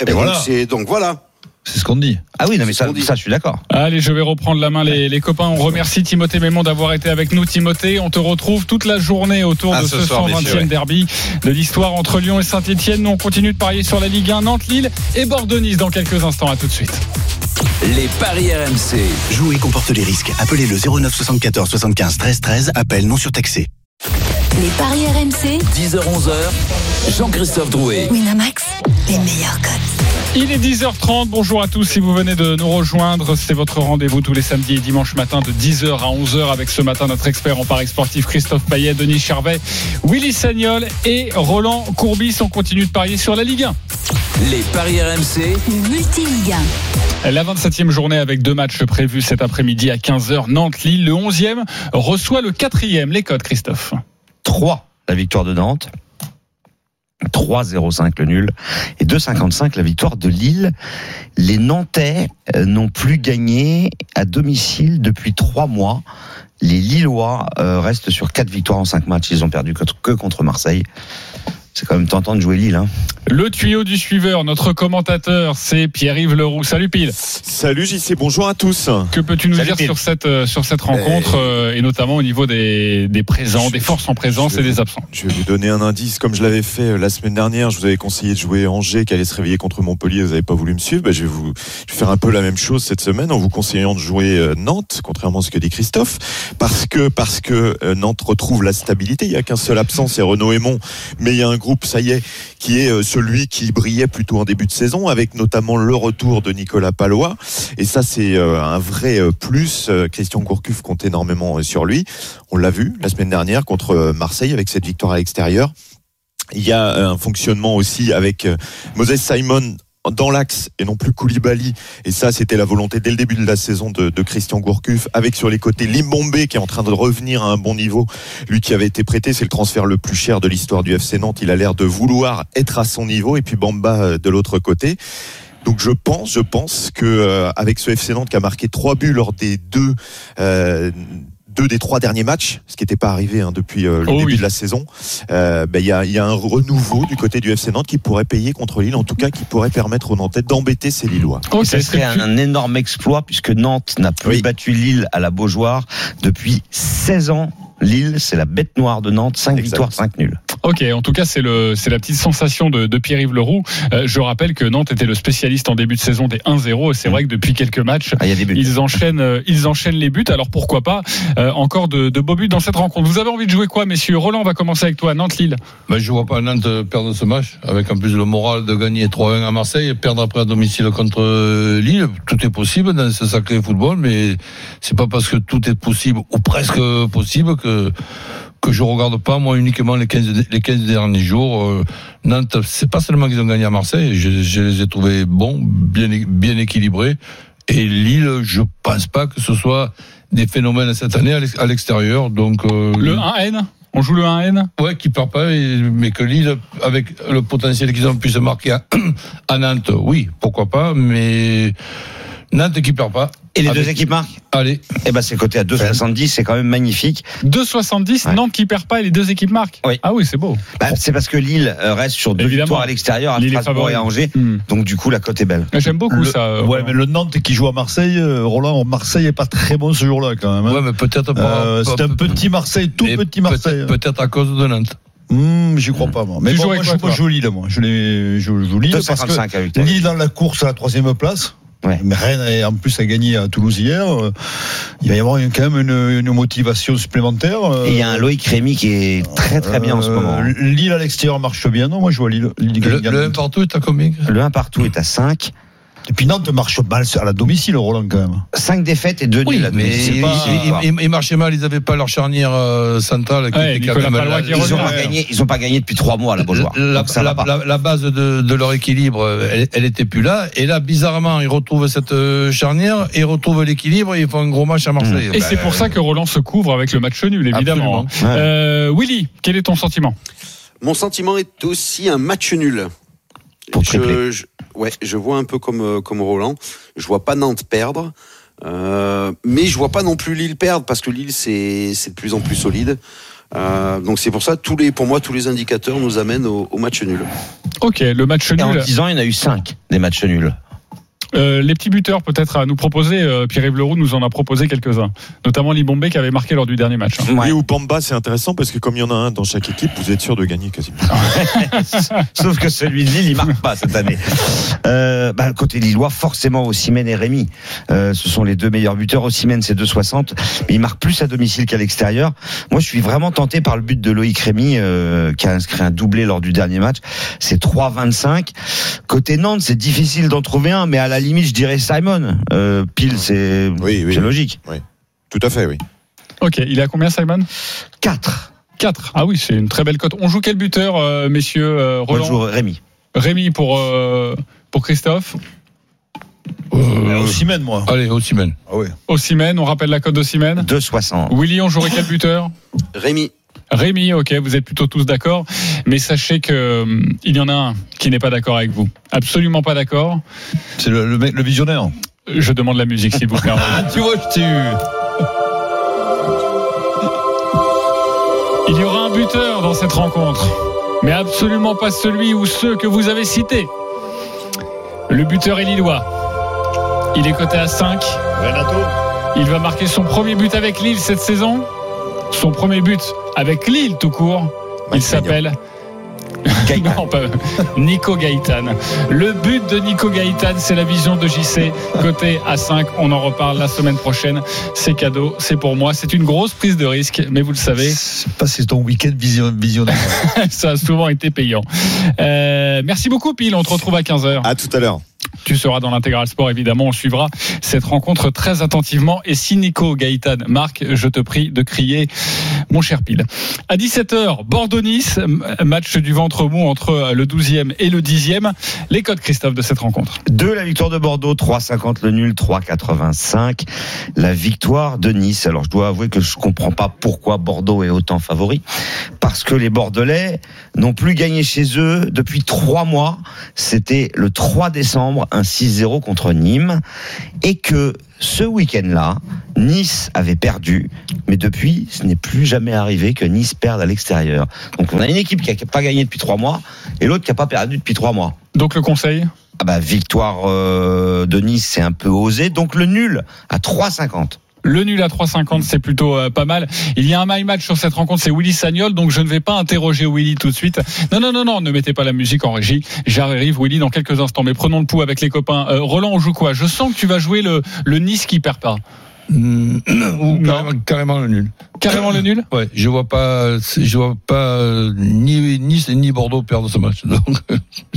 eh ben, Et voilà. donc, c'est- donc voilà. C'est ce qu'on dit. Ah oui, non, mais ça, dit. ça, je suis d'accord. Allez, je vais reprendre la main les, les copains. On remercie Timothée Mémon d'avoir été avec nous. Timothée, on te retrouve toute la journée autour Ah, de ce ce, soir, 120e messieurs, ouais. derby de l'histoire entre Lyon et Saint-Etienne. Nous, on continue de parier sur la Ligue 1, Nantes, Lille et Bordeaux-Nice dans quelques instants. À tout de suite. Les paris RMC. Jouer comporte les risques. Appelez le 09 74 75 13 13. Appel non surtaxé. Les paris RMC. 10h-11h, Jean-Christophe Drouet. Winamax, les meilleurs cotes. Il est 10h30. Bonjour à tous. Si vous venez de nous rejoindre, c'est votre rendez-vous tous les samedis et dimanches matin de 10h à 11h avec ce matin notre expert en paris sportif Christophe Payet, Denis Charvet, Willy Sagnol et Roland Courbis. On continue de parier sur la Ligue 1. Les paris RMC. Multi-Ligue 1. La 27e journée avec deux matchs prévus cet après-midi à 15h. Nantes-Lille, le 11e, reçoit le 4e. Les codes, Christophe. 3, la victoire de Nantes. 3-0-5 le nul et 2-55 la victoire de Lille. Les Nantais euh, n'ont plus gagné à domicile depuis trois mois. Les Lillois euh, restent sur quatre victoires en cinq matchs. Ils ont perdu que, que contre Marseille. C'est quand même tentant de jouer Lille. Hein. Le tuyau du suiveur, notre commentateur, c'est Pierre-Yves Leroux. Salut Pile. Salut JC, bonjour à tous. Que peux-tu nous Salut, dire Pile. sur cette, euh, sur cette rencontre euh, et notamment au niveau des, des présents, Je- des forces en présence et des absents? Je vais vous donner un indice. Comme je l'avais fait euh, la semaine dernière, je vous avais conseillé de jouer Angers qui allait se réveiller contre Montpellier. Vous n'avez pas voulu me suivre. Ben, je, vais vous, je vais faire un peu la même chose cette semaine en vous conseillant de jouer Nantes, contrairement à ce que dit Christophe. Parce que, parce que Nantes retrouve la stabilité. Il n'y a qu'un seul absent, c'est Renaud Aymon. Mais il y a un groupe, ça y est, qui est euh, celui qui brillait plutôt en début de saison, avec notamment le retour de Nicolas Palois. Et ça, c'est euh, un vrai euh, plus. Christian Gourcuff compte énormément sur lui. On l'a vu la semaine dernière contre Marseille avec cette victoire à l'extérieur. Il y a un fonctionnement aussi avec Moses Simon dans l'axe et non plus Koulibaly. Et ça, c'était la volonté dès le début de la saison de, de Christian Gourcuff, avec sur les côtés Limbombe qui est en train de revenir à un bon niveau. Lui qui avait été prêté, c'est le transfert le plus cher de l'histoire du FC Nantes. Il a l'air de vouloir être à son niveau. Et puis Bamba euh, de l'autre côté. Donc je pense, je pense que euh, avec ce FC Nantes qui a marqué trois buts lors des deux euh, deux des trois derniers matchs, ce qui n'était pas arrivé hein, depuis euh, le Oh début oui. de la saison, euh, ben, il y, a, il y a un renouveau du côté du FC Nantes qui pourrait payer contre Lille, en tout cas qui pourrait permettre aux Nantais d'embêter ces Lillois. Ça c'est serait un, énorme exploit puisque Nantes n'a plus Oui. battu Lille à la Beaujoire depuis 16 ans. Lille, c'est la bête noire de Nantes, 5 Exact. victoires, 5 nuls. Ok, en tout cas, c'est le, c'est la petite sensation de, de Pierre-Yves Leroux. Euh, je rappelle que Nantes était le spécialiste en début de saison des 1-0 et c'est vrai que depuis quelques matchs, Ah, ils enchaînent, euh, ils enchaînent les buts. Alors pourquoi pas euh, encore de, de beaux buts dans cette rencontre. Vous avez envie de jouer quoi, messieurs? Roland, on va commencer avec toi. Nantes-Lille. Ben, je vois pas Nantes perdre ce match, avec en plus le moral de gagner 3-1 à Marseille et perdre après à domicile contre Lille. Tout est possible dans ce sacré football, mais c'est pas parce que tout est possible, ou presque possible, que que je regarde pas, moi, uniquement les 15, les 15 derniers jours. Euh, Nantes, c'est pas seulement qu'ils ont gagné à Marseille, je, je les ai trouvés bons, bien, bien équilibrés. Et Lille, je pense pas que ce soit des phénomènes cette année à l'ex- à l'extérieur. Donc, euh, Le 1N On joue le 1N Ouais, qui perd pas, mais que Lille, avec le potentiel qu'ils ont pu se marquer à, à Nantes, oui, pourquoi pas, mais Nantes qui perd pas. Et les Avec- deux équipes marquent Allez, Eh ben, c'est coté à 2,70, c'est quand même magnifique. 2,70, Ouais. Nantes qui perd pas et les deux équipes marquent. Oui. Ah oui, c'est beau. Bah, c'est parce que Lille euh, reste sur deux Évidemment. victoires à l'extérieur, à Strasbourg et à Angers. Hmm. Donc, du coup, la cote est belle. J'aime beaucoup Le- ça. euh, Ouais, mais le Nantes qui joue à Marseille, euh, Roland, Marseille est pas très bon ce jour-là quand même. hein. ouais, mais peut-être pas. Euh, c'est un petit Marseille, tout et petit Marseille. Peut-être peut-être à cause de Nantes. Hum, J'y crois pas moi. Mais bon, moi, avec je, quoi, moi, je joue Lille, moi. Je, l'ai- je joue Lille parce que 2,55 avec toi. Lille dans la course à la troisième place. Ouais. Mais Rennes est- en plus a gagné à Toulouse hier. Il va y avoir quand même une, une motivation supplémentaire. Euh, Et il y a un Loïc Rémy qui est très très bien en ce euh, moment. Lille à l'extérieur marche bien. Non, moi je vois Lille. Lille le 1 partout est à combien Le 1 partout est à 5. Et puis Nantes marche mal à la domicile, Roland, quand même. 5 défaites et 2 Oui, nuls. mais ils, pas- ils- ils- ils marchaient mal, ils n'avaient pas leur charnière euh, centrale qui Ouais, était quand même la- Ils ont revient, pas gagné, ils ont pas gagné depuis 3 mois à la Beaujoire. La, base de, de leur équilibre, elle, elle était plus là. Et là, bizarrement, ils retrouvent cette euh, charnière, ils retrouvent l'équilibre et ils font un gros match à Marseille. Et Ben, c'est pour ça que Roland se couvre avec le match nul, évidemment. Euh, Willy, quel est ton sentiment? Mon sentiment est aussi un match nul. Je, ouais, je vois un peu comme, euh, comme Roland. Je vois pas Nantes perdre. Euh, mais je vois pas non plus Lille perdre parce que Lille c'est c'est de plus en plus solide. Euh, donc c'est pour ça tous les pour moi tous les indicateurs nous amènent au, au match nul. Ok, le match Et en nul. 10 ans, il y en a eu 5 des matchs nuls. Euh, les petits buteurs peut-être à nous proposer. euh, Pierre-Yves Leroux nous en a proposé quelques-uns, notamment Libombé qui avait marqué lors du dernier match. hein. Ouais. Oui, ou Pamba, c'est intéressant parce que comme il y en a un dans chaque équipe, vous êtes sûr de gagner quasiment. Sauf que celui de Lille, il marque pas cette année. Euh, bah, côté Lillois, forcément, Ossimène et Rémy. Euh, ce sont les deux meilleurs buteurs. Ossimène, c'est 2,60. Mais il marque plus à domicile qu'à l'extérieur. Moi, je suis vraiment tenté par le but de Loïc Rémy, euh, qui a inscrit un doublé lors du dernier match. C'est 3,25. Côté Nantes, c'est difficile d'en trouver un, mais à la limite, je dirais Simon. Euh, pile, c'est Oui, oui. c'est logique. Tout à fait, oui. Ok, il est à combien Simon? 4. 4. Ah oui, c'est une très belle cote. On joue quel buteur, euh, messieurs euh, Roland joue Rémy. Rémi pour, euh, pour Christophe? euh, moi. Allez, au Simen. Ah ouais. Ossimène, on rappelle la cote d'Ossimène. 2,60. Willy, on jouerait quel buteur? Rémi, Rémi, ok, vous êtes plutôt tous d'accord, mais sachez que hum, il y en a un qui n'est pas d'accord avec vous. Absolument pas d'accord. C'est le, le, mec- le visionnaire. Je demande la musique, s'il vous plaît. tu vois, eu. Il y aura un buteur dans cette rencontre, mais absolument pas celui ou ceux que vous avez cités. Le buteur est lillois. Il est coté à 5. Renato. Il va marquer son premier but avec Lille cette saison. Son premier but avec Lille tout court. Il s'appelle Non, pas- Nico Gaëtan. Le but de Nico Gaëtan, c'est la vision de JC. Côté à 5, on en reparle la semaine prochaine. C'est cadeau, c'est pour moi. C'est une grosse prise de risque, mais vous le savez, C'est pas c'est ton week-end vision- visionnaire. ça a souvent été payant. Euh, merci beaucoup, Pile. On te retrouve à 15h. À tout à l'heure. Tu seras dans l'intégral sport, évidemment. On suivra cette rencontre très attentivement. Et si Nico Gaëtan marque, je te prie de crier, mon cher Pile. À 17h, Bordeaux-Nice, match du ventre mou entre le 12e et le 10e. Les codes, Christophe, de cette rencontre. 2 la victoire de Bordeaux, 3,50 le nul, 3,85 la victoire de Nice. Alors je dois avouer que je comprends pas pourquoi Bordeaux est autant favori, parce que les Bordelais n'ont plus gagné chez eux depuis trois mois. C'était le 3 décembre, un 6-0 contre Nîmes, et que ce week-end-là, Nice avait perdu, mais depuis, ce n'est plus jamais arrivé que Nice perde à l'extérieur. Donc on a une équipe qui n'a pas gagné depuis trois mois, et l'autre qui n'a pas perdu depuis trois mois. Donc le conseil? Ah bah, victoire euh, de Nice, c'est un peu osé. Donc le nul à 3,50. Le nul à 3,50, c'est plutôt euh, pas mal. Il y a un my match sur cette rencontre, c'est Willy Sagnol, donc je ne vais pas interroger Willy tout de suite. Non, non, non, non, ne mettez pas la musique en régie. J'arrive, Willy, dans quelques instants. Mais prenons le pouls avec les copains. Euh, Roland, on joue quoi? Je sens que tu vas jouer le, le Nice qui perd pas. Mm, Ou Non. carrément, carrément le nul. Carrément le nul? Ouais, je vois pas, je vois pas euh, ni Nice ni Bordeaux perdre ce match. Donc,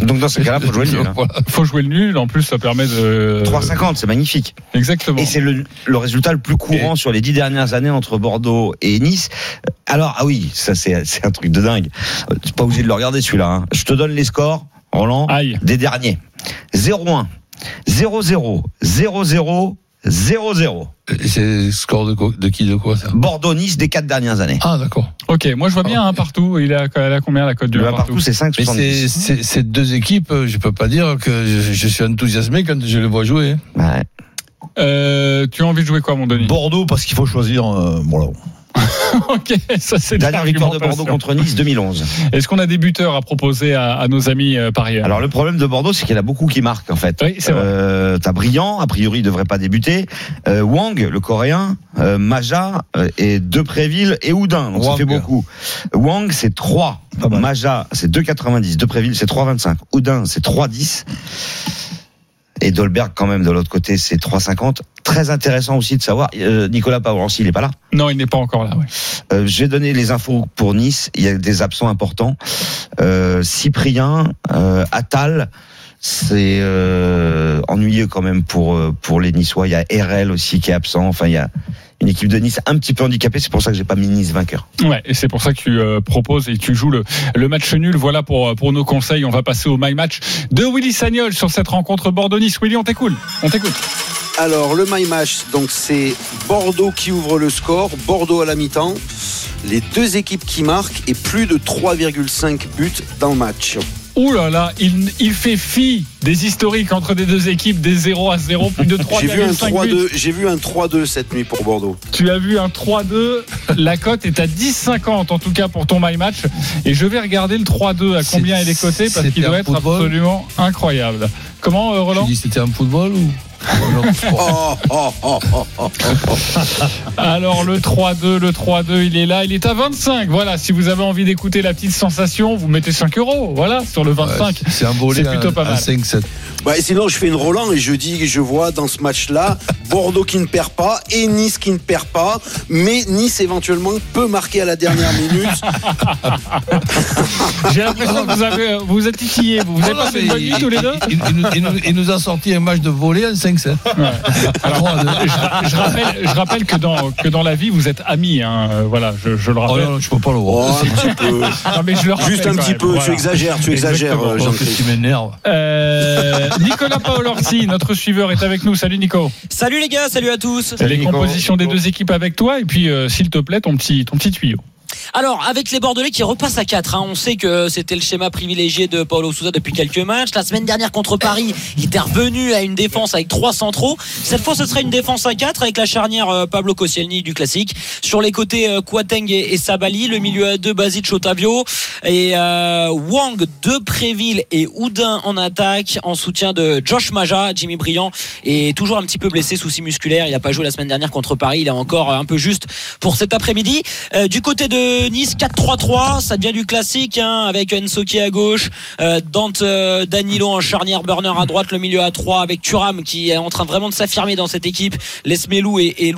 Donc dans ce cas-là, faut jouer le nul. hein. Voilà. faut jouer le nul. En plus, ça permet de. 3,50, c'est magnifique. Exactement. Et c'est le, le résultat le plus courant sur les dix dernières années entre Bordeaux et Nice. Alors, ah oui, ça c'est c'est un truc de dingue. Tu pas obligé de le regarder celui-là. hein. Je te donne les scores, Roland, Aïe. des derniers. 0-1, 0-0, 0-0, 0-0. C'est le score de, quoi- de qui, de quoi ça Bordeaux-Nice des quatre dernières années. Ah, d'accord. Ok, moi je vois bien un partout. Il a, elle a combien la cote du un partout, c'est Mais 5,70. c'est, c'est, ces deux équipes, euh, je peux pas dire que je, je suis enthousiasmé quand je les vois jouer. hein. Ouais. Euh, tu as envie de jouer quoi, mon Denis? Bordeaux, parce qu'il faut choisir. euh, voilà. Ok, ça c'est Dernière victoire de Bordeaux contre Nice 2011. Est-ce qu'on a des buteurs à proposer à, à nos amis euh, parieurs Alors le problème de Bordeaux, c'est qu'il y en a beaucoup qui marquent en fait. Oui, c'est vrai. Euh, T'as Brillant, a priori il devrait pas débuter. Euh, Wang, le Coréen, euh, Maja euh, et Depréville et Houdin. Donc ça Wang. fait beaucoup. Wang c'est 3. Pas mal. Maja c'est 2,90. Depréville c'est 3,25. Houdin c'est 3,10. Et Dolberg quand même de l'autre côté c'est 3,50. Très intéressant aussi de savoir. euh, Nicolas Pavrancy il est pas là. Non, il n'est pas encore là. ouais. Euh, je vais donner les infos pour Nice. Il y a des absents importants. Euh, Cyprien, euh, Attal, c'est euh, ennuyeux quand même pour euh, pour les Niçois. Il y a RL aussi qui est absent. Enfin, il y a une équipe de Nice un petit peu handicapée. C'est pour ça que j'ai pas mis Nice vainqueur. Ouais, et c'est pour ça que tu euh, proposes et tu joues le, le match nul. Voilà pour, pour nos conseils. On va passer au My Match de Willy Sagnol sur cette rencontre Bordeaux-Nice. Willy, on t'écoute. On t'écoute. Alors, le My Match, donc c'est Bordeaux qui ouvre le score, Bordeaux à la mi-temps, les deux équipes qui marquent et plus de 3,5 buts dans le match. Ouh là là, il, il fait fi des historiques entre des deux équipes, des 0 à 0, plus de 3,5 J'ai vu un buts. 3-2, j'ai vu un 3-2 cette nuit pour Bordeaux. Tu as vu un 3-2. La cote est à 10,50 en tout cas pour ton My Match. Et je vais regarder le 3-2 à combien il est coté parce qu'il doit être football absolument incroyable. Comment, euh, Roland? Tu dis c'était un football ou? Alors le 3-2, le 3-2, il est là, il est à 25. Voilà, si vous avez envie d'écouter la petite sensation, vous mettez 5 euros. Voilà, sur le 25. C'est un volet C'est plutôt pas à mal. 5-7. Bah, et sinon, je fais une Roland et je dis que je vois dans ce match-là Bordeaux qui ne perd pas et Nice qui ne perd pas, mais Nice éventuellement peut marquer à la dernière minute. J'ai l'impression que vous, avez, vous êtes titillés. Vous, vous avez Non, passé une bonne nuit tous les deux il, il nous- il nous, il nous a sorti un match de volet en 5-7. je, je rappelle, je rappelle que dans, que dans la vie, vous êtes amis. hein. Euh, Voilà, je, je le Oh rappelle. non, je peux pas le Oh, voir. un petit peu. Non, mais je le rappelle Juste un petit peu, Voilà. tu exagères, tu exagères, euh, Oh, que tu m'énerves. Euh, Nicolas Paolorsi, notre suiveur, est avec nous. Salut Nico. Salut les gars, salut à tous. Les compositions des deux équipes avec toi et puis, euh, s'il te plaît, ton petit, ton petit tuyau. Alors, avec les Bordelais qui repassent à 4, hein, on sait que c'était le schéma privilégié de Paulo Souza depuis quelques matchs. La semaine dernière contre Paris, il était revenu à une défense avec trois centraux. Cette fois, ce serait une défense à 4 avec la charnière euh, Pablo Koscielny du classique. Sur les côtés, euh, Kouateng et, Sabali. Le milieu à deux, Basic, Otavio. Et euh, Wang, De Préville et Houdin en attaque en soutien de Josh Maja. Jimmy Briand est toujours un petit peu blessé, souci musculaire. Il n'a pas joué la semaine dernière contre Paris. Il est encore un peu juste pour cet après-midi. Du côté de Nice, 4-3-3, ça devient du classique hein, avec Ensoki à gauche, euh, Dante euh, Danilo en charnière burner à droite, le milieu à 3 avec Thuram qui est en train vraiment de s'affirmer dans cette équipe, Lesmelou et, et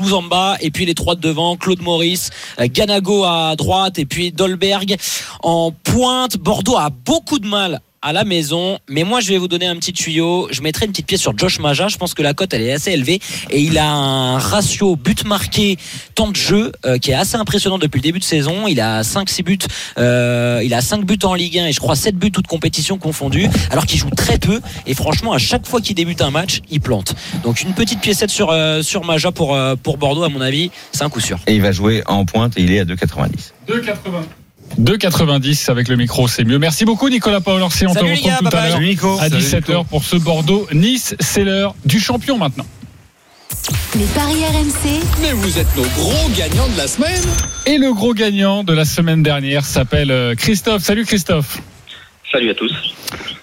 et puis les trois de devant, Claude Maurice, euh, Ganago à droite, et puis Dolberg en pointe. Bordeaux a beaucoup de mal à la maison. Mais moi, je vais vous donner un petit tuyau. Je mettrai une petite pièce sur Josh Maja. Je pense que la cote, elle est assez élevée. Et il a un ratio but marqué, temps de jeu, euh, qui est assez impressionnant depuis le début de saison. Il a 5-6 buts. euh, il a 5 buts en Ligue 1 et je crois 7 buts toutes compétitions confondues. Alors qu'il joue très peu. Et franchement, à chaque fois qu'il débute un match, il plante. Donc une petite piécette sur, euh, sur Maja pour, euh, pour Bordeaux, à mon avis, c'est un coup sûr. Et il va jouer en pointe et il est à 2,90. 2,80. 2,90 avec le micro, c'est mieux. Merci beaucoup Nicolas Paolorsi. On te Salut retrouve gars, tout bye à l'heure à Salut 17h pour ce Bordeaux-Nice. C'est l'heure du champion maintenant. Les paris RMC, Mais vous êtes nos gros gagnants de la semaine. Et le gros gagnant de la semaine dernière s'appelle euh, Christophe. Salut Christophe. Salut à tous.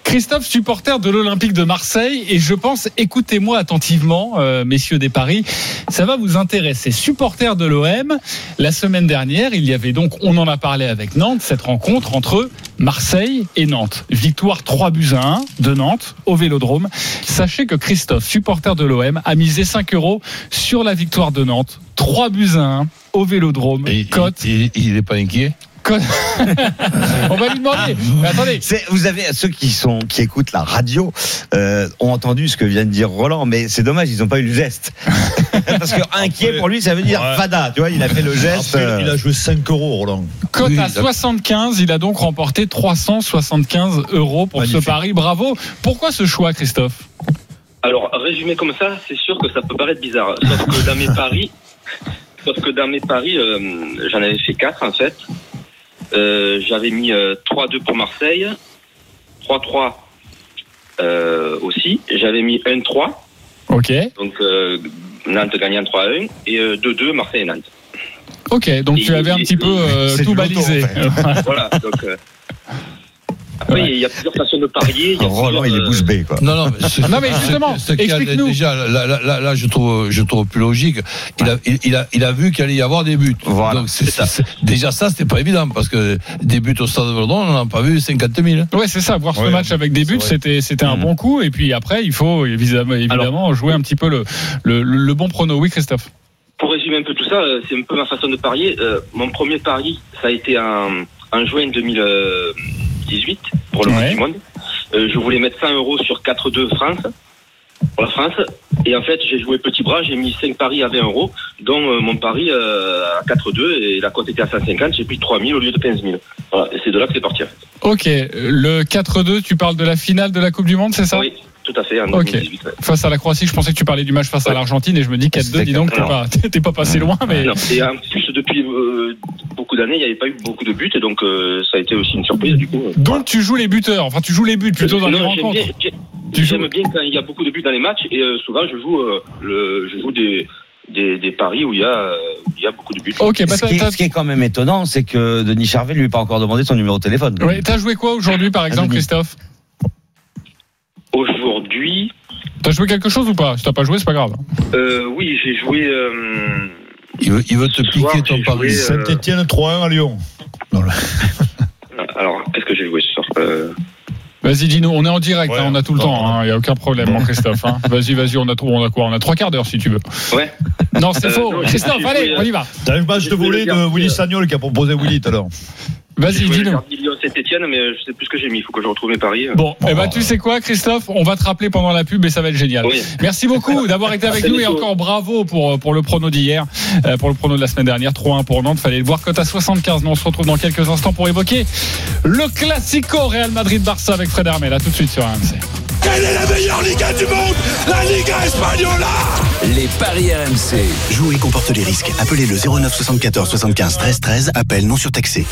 Christophe, supporter de l'Olympique de Marseille, et je pense, écoutez-moi attentivement, euh, messieurs des paris, ça va vous intéresser. Supporter de l'OM, la semaine dernière, il y avait donc, on en a parlé avec Nantes, cette rencontre entre Marseille et Nantes. Victoire 3 buts à 1 de Nantes au Vélodrome. Sachez que Christophe, supporter de l'OM, a misé 5 euros sur la victoire de Nantes. 3 buts à 1 au Vélodrome. Et Cote. il, il est pas inquiet? on va lui demander. Mais attendez. Vous avez ceux qui sont qui écoutent la radio euh, ont entendu ce que vient de dire Roland, mais c'est dommage, ils n'ont pas eu le geste. Parce que inquiet pour lui, ça veut dire Ouais. fada. Tu vois, il a fait le geste. Après, euh, il a joué 5 euros, Roland. Cote Oui, à d'accord. 75, il a donc remporté 375 euros pour Magnifique. ce pari. Bravo. Pourquoi ce choix, Christophe? Alors, résumé comme ça, c'est sûr que ça peut paraître bizarre. Sauf que dans mes paris, sauf que dans mes paris, euh, j'en avais fait 4 en fait. Euh, J'avais mis euh, 3-2 pour Marseille, 3-3 euh, aussi. J'avais mis 1-3, Ok. donc euh, Nantes gagnant 3-1, et euh, 2-2 Marseille et Nantes. Ok, donc Et- tu avais un et- petit peu euh, tout balisé. en Voilà, donc. euh, après, il y a plusieurs façons de parier. il y a Roland, il est bouche bée, quoi. Non, non, mais, ce- Non, mais justement, ce qu'il y a explique-nous. Déjà, là, là, là, là, je trouve, je trouve plus logique. Il a, il, il a, il a vu qu'il allait y avoir des buts. Voilà, Donc, c'est- c'est ça. déjà ça, c'était pas évident parce que des buts au stade de Verdon, on n'en a pas vu 50 000. Ouais, c'est ça. Voir ce Ouais, match avec des buts, c'était c'était un Mhm. bon coup. Et puis après, il faut évidemment, évidemment jouer un petit peu le, le, le bon prono. Oui, Christophe. Pour résumer un peu tout ça, euh, c'est un peu ma façon de parier. Euh, mon premier pari, ça a été en, en juin 2018 pour le Ouais. Du Monde. euh, je voulais mettre 100 euros sur 4-2 France, pour la France. Et en fait, j'ai joué petit bras, j'ai mis 5 paris à 20 euros, dont euh, mon pari euh, à 4-2, et la cote était à 150, j'ai pris 3 000 au lieu de 15 000. Voilà, et c'est de là que c'est parti. en fait. Ok, le 4-2, tu parles de la finale de la Coupe du Monde, c'est ça? Oui, tout à fait, en Ok. 2018. ouais. Face à la Croatie, je pensais que tu parlais du match face à l'Argentine et je me dis 4-2, dis donc, t'es pas, t'es pas passé loin, mais. Non. Et en plus, depuis euh, beaucoup d'années, il n'y avait pas eu beaucoup de buts, et donc euh, ça a été aussi une surprise du coup. Donc tu joues les buteurs, enfin tu joues les buts plutôt dans les Non, rencontres. bien- J'aime bien quand il y a beaucoup de buts dans les matchs, et euh, souvent je joue, euh, le, je joue des, des, des paris où il y a, euh, où il y a beaucoup de buts. bah, ce, qui est, ce qui est quand même étonnant, c'est que Denis Charvet lui a pas encore demandé son numéro de téléphone. Ouais, t'as joué quoi aujourd'hui par exemple, Denis. Christophe? Aujourd'hui, T'as joué quelque chose ou pas Si t'as pas joué, c'est pas grave. euh, oui, j'ai joué. euh, Il veut, il veut te soir, piquer ton pari. euh, Saint-Etienne 3-1 à Lyon. alors, qu'est-ce que j'ai joué ce soir Euh, Vas-y, dis-nous, on est en direct, Ouais, hein, on a tout le temps, il y a aucun problème, mon Christophe. hein. Vas-y, vas-y, on a, on a quoi On a trois quarts d'heure si tu veux. Ouais. Non, c'est Euh, faux. non, Christophe, allez, on y va. T'as le match de volée de Willy Sagnol qui a proposé Willy tout à l'heure. Vas-y, dis-nous. Saint-Etienne, mais euh, je sais plus ce que j'ai mis. Il faut que je retrouve mes paris. Bon, eh ben, tu sais quoi, Christophe? On va te rappeler pendant la pub et ça va être génial. Oui. Merci beaucoup d'avoir été avec nous et encore bravo pour, pour le prono d'hier, euh, pour le prono de la semaine dernière. 3-1 pour Nantes, fallait le voir. Cote à 75. Nous, on se retrouve dans quelques instants pour évoquer le Classico Real Madrid-Barça avec Fred Hermel. À tout de suite sur RMC. Quelle est la meilleure Liga du monde? La Liga Espagnola Les paris RMC. Jouer comporte les risques. Appelez le 09 74 75 13 13. Appel non surtaxé.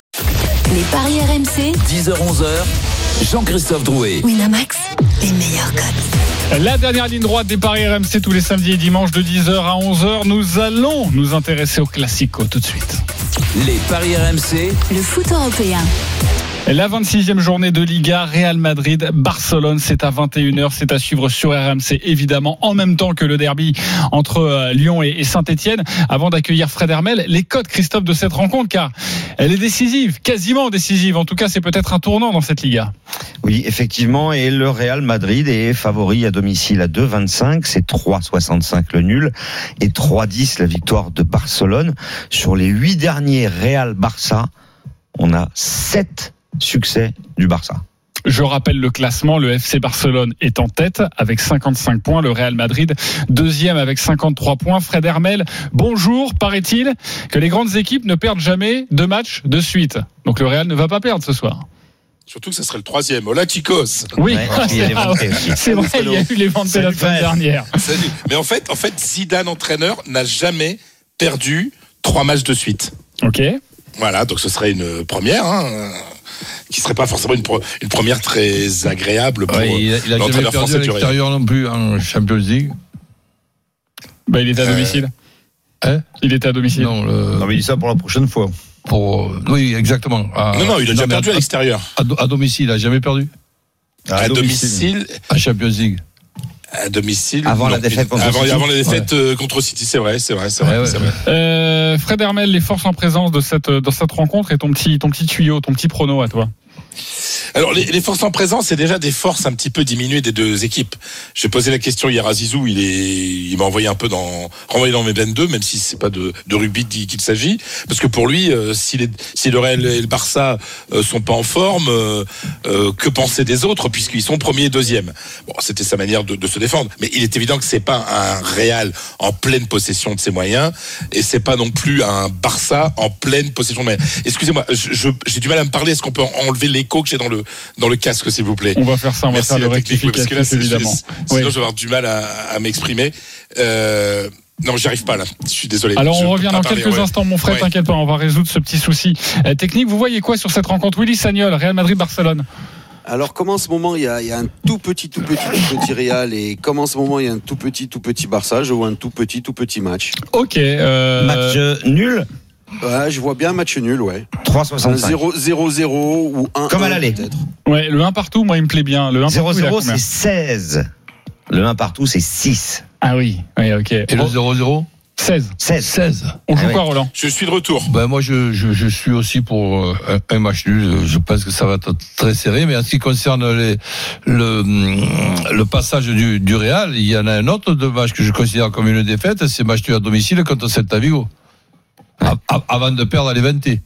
Les paris RMC. 10h-11h. Jean-Christophe Drouet. Winamax, les meilleurs codes. La dernière ligne droite des paris RMC tous les samedis et dimanches de 10h à 11h. Nous allons nous intéresser au Classico tout de suite. Les paris RMC. Le foot européen. La 26e journée de Liga, Real Madrid, Barcelone, c'est à 21h, c'est à suivre sur RMC évidemment, en même temps que le derby entre euh, Lyon et, Saint-Etienne. Avant d'accueillir Fred Hermel, les codes, Christophe, de cette rencontre, car elle est décisive, quasiment décisive. En tout cas, c'est peut-être un tournant dans cette Liga. Oui, effectivement, et le Real Madrid est favori à domicile à 2,25, c'est 3,65 le nul et 3,10 la victoire de Barcelone. Sur les huit derniers Real Barça, on a 7 succès du Barça. Je rappelle le classement. Le FC Barcelone est en tête avec 55 points. Le Real Madrid deuxième avec 53 points. Fred Hermel, bonjour. Paraît-il que les grandes équipes ne perdent jamais deux matchs de suite. Donc le Real ne va pas perdre ce soir. Surtout que ça serait le troisième. Hola, chicos Oui, c'est vrai, il y a eu les ventes la semaine dernière. Salut. Mais en fait, en fait, Zidane, entraîneur, n'a jamais perdu trois matchs de suite. Ok. Voilà, donc ce serait une première, hein, qui serait pas forcément une, pro- une première très agréable pour Ouais, il a, il a euh, jamais l'entraîneur perdu à l'extérieur non plus en Champions League. Bah, il était à Euh, domicile. Hein Il était à domicile. Non, le- Non, mais il dit ça pour la prochaine fois. pour, oui, exactement. À- Non, non, il a déjà mais perdu à l'extérieur. À, à domicile, il a jamais perdu À, domicile, en Champions League. À domicile. Avant la non, défaite contre avant, City. avant la défaite euh, contre City, c'est vrai, c'est vrai, c'est vrai. Ouais, ouais, ouais. vrai. Euh, Fred Hermel, les forces en présence de cette, dans cette rencontre et ton petit, ton petit tuyau, ton petit prono à toi. Alors, les, les forces en présence, c'est déjà des forces un petit peu diminuées des deux équipes. J'ai posé la question hier à Zizou, il m'a envoyé un peu dans, renvoyé dans mes 22, même si c'est pas de, de rugby qu'il s'agit. Parce que pour lui, euh, si, les, le Real et le Barça euh, sont pas en forme, euh, euh, que penser des autres, puisqu'ils sont premier et deuxième. Bon, c'était sa manière de, se défendre. Mais il est évident que c'est pas un Real en pleine possession de ses moyens, et c'est pas non plus un Barça en pleine possession de moyens. Excusez-moi, j'ai du mal à me parler. Est-ce qu'on peut enlever l'écho que j'ai dans le, dans le casque, s'il vous plaît? On va faire ça, on va faire le la technique, parce que là, évidemment. Sinon, Oui. je vais avoir du mal à, à m'exprimer. Euh, non, j'y arrive pas là. Je suis désolé. Alors on revient dans parler, quelques ouais. instants, mon frère, Ouais. t'inquiète pas, on va résoudre ce petit souci Euh, technique. Vous voyez quoi sur cette rencontre? Willy Sagnol, Real Madrid-Barcelone Alors, comme en ce moment, il y a, il y a un tout petit, tout petit, tout petit Real et comme en ce moment, il y a un tout petit, tout petit Barça, je vois un tout petit, tout petit match. Ok. euh, Match nul, Ouais, je vois bien un match nul, ouais. Un 3,65. 0-0 ou 1 Comme à l'aller. peut-être. Ouais, le 1 partout, moi, il me plaît bien. Le 1 partout, il a 0-0, combien c'est 16. Le 1 partout, c'est 6. Ah oui, oui, ok. Et le Oh, 0-0 16. 16. 16. On joue Ah oui. quoi, Roland Je suis de retour. Ben moi, je, je, je suis aussi pour euh, un, match nul. Je pense que ça va être très serré. Mais en ce qui concerne les, le, le passage du, du Real, il y en a un autre de match que je considère comme une défaite. C'est match nul à domicile contre Celta Vigo. Avant de perdre à l'Eventé.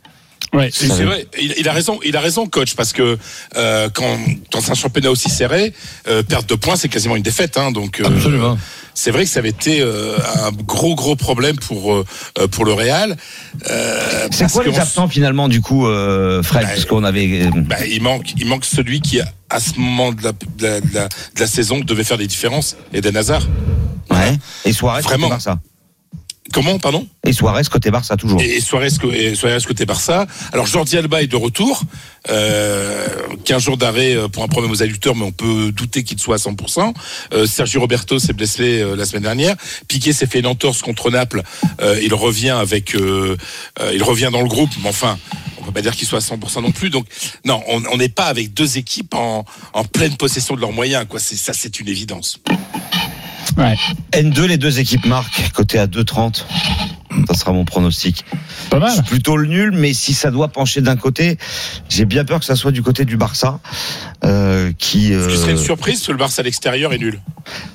Ouais, C'est vrai, il, il a raison, il a raison, coach, parce que euh, quand dans un championnat aussi serré, euh, perdre de points, c'est quasiment une défaite. Hein, donc, euh, Absolument. c'est vrai que ça avait été euh, un gros gros problème pour euh, pour le Real. Euh, C'est quoi que les on- absents finalement du coup, euh, Fred Bah, Parce qu'on avait. bah, il manque, il manque celui qui à ce moment de la, de la, de la, de la saison devait faire des différences. Eden Hazard. Ouais. Et Suarez Vraiment. Barça. Comment, pardon Et Suarez côté Barça toujours. Et Suarez, co- et Suarez côté Barça. Alors Jordi Alba est de retour. Euh, 15 jours d'arrêt euh, pour un problème aux adducteurs, mais on peut douter qu'il soit à 100%. Euh, Sergio Roberto s'est blessé euh, la semaine dernière. Piqué s'est fait une entorse contre Naples. Euh, il revient avec, il revient dans le groupe, mais enfin. On peut pas dire qu'il soit à 100% non plus. Donc, non, on on n'est pas avec deux équipes en, en pleine possession de leurs moyens. Quoi, c'est ça, c'est une évidence. Ouais. N2, les deux équipes marquent, côté à 2,30. Ça sera mon pronostic. Pas mal. Plutôt le nul, mais si ça doit pencher d'un côté, j'ai bien peur que ça soit du côté du Barça, euh, qui. euh, Tu serais une surprise que le Barça à l'extérieur est nul.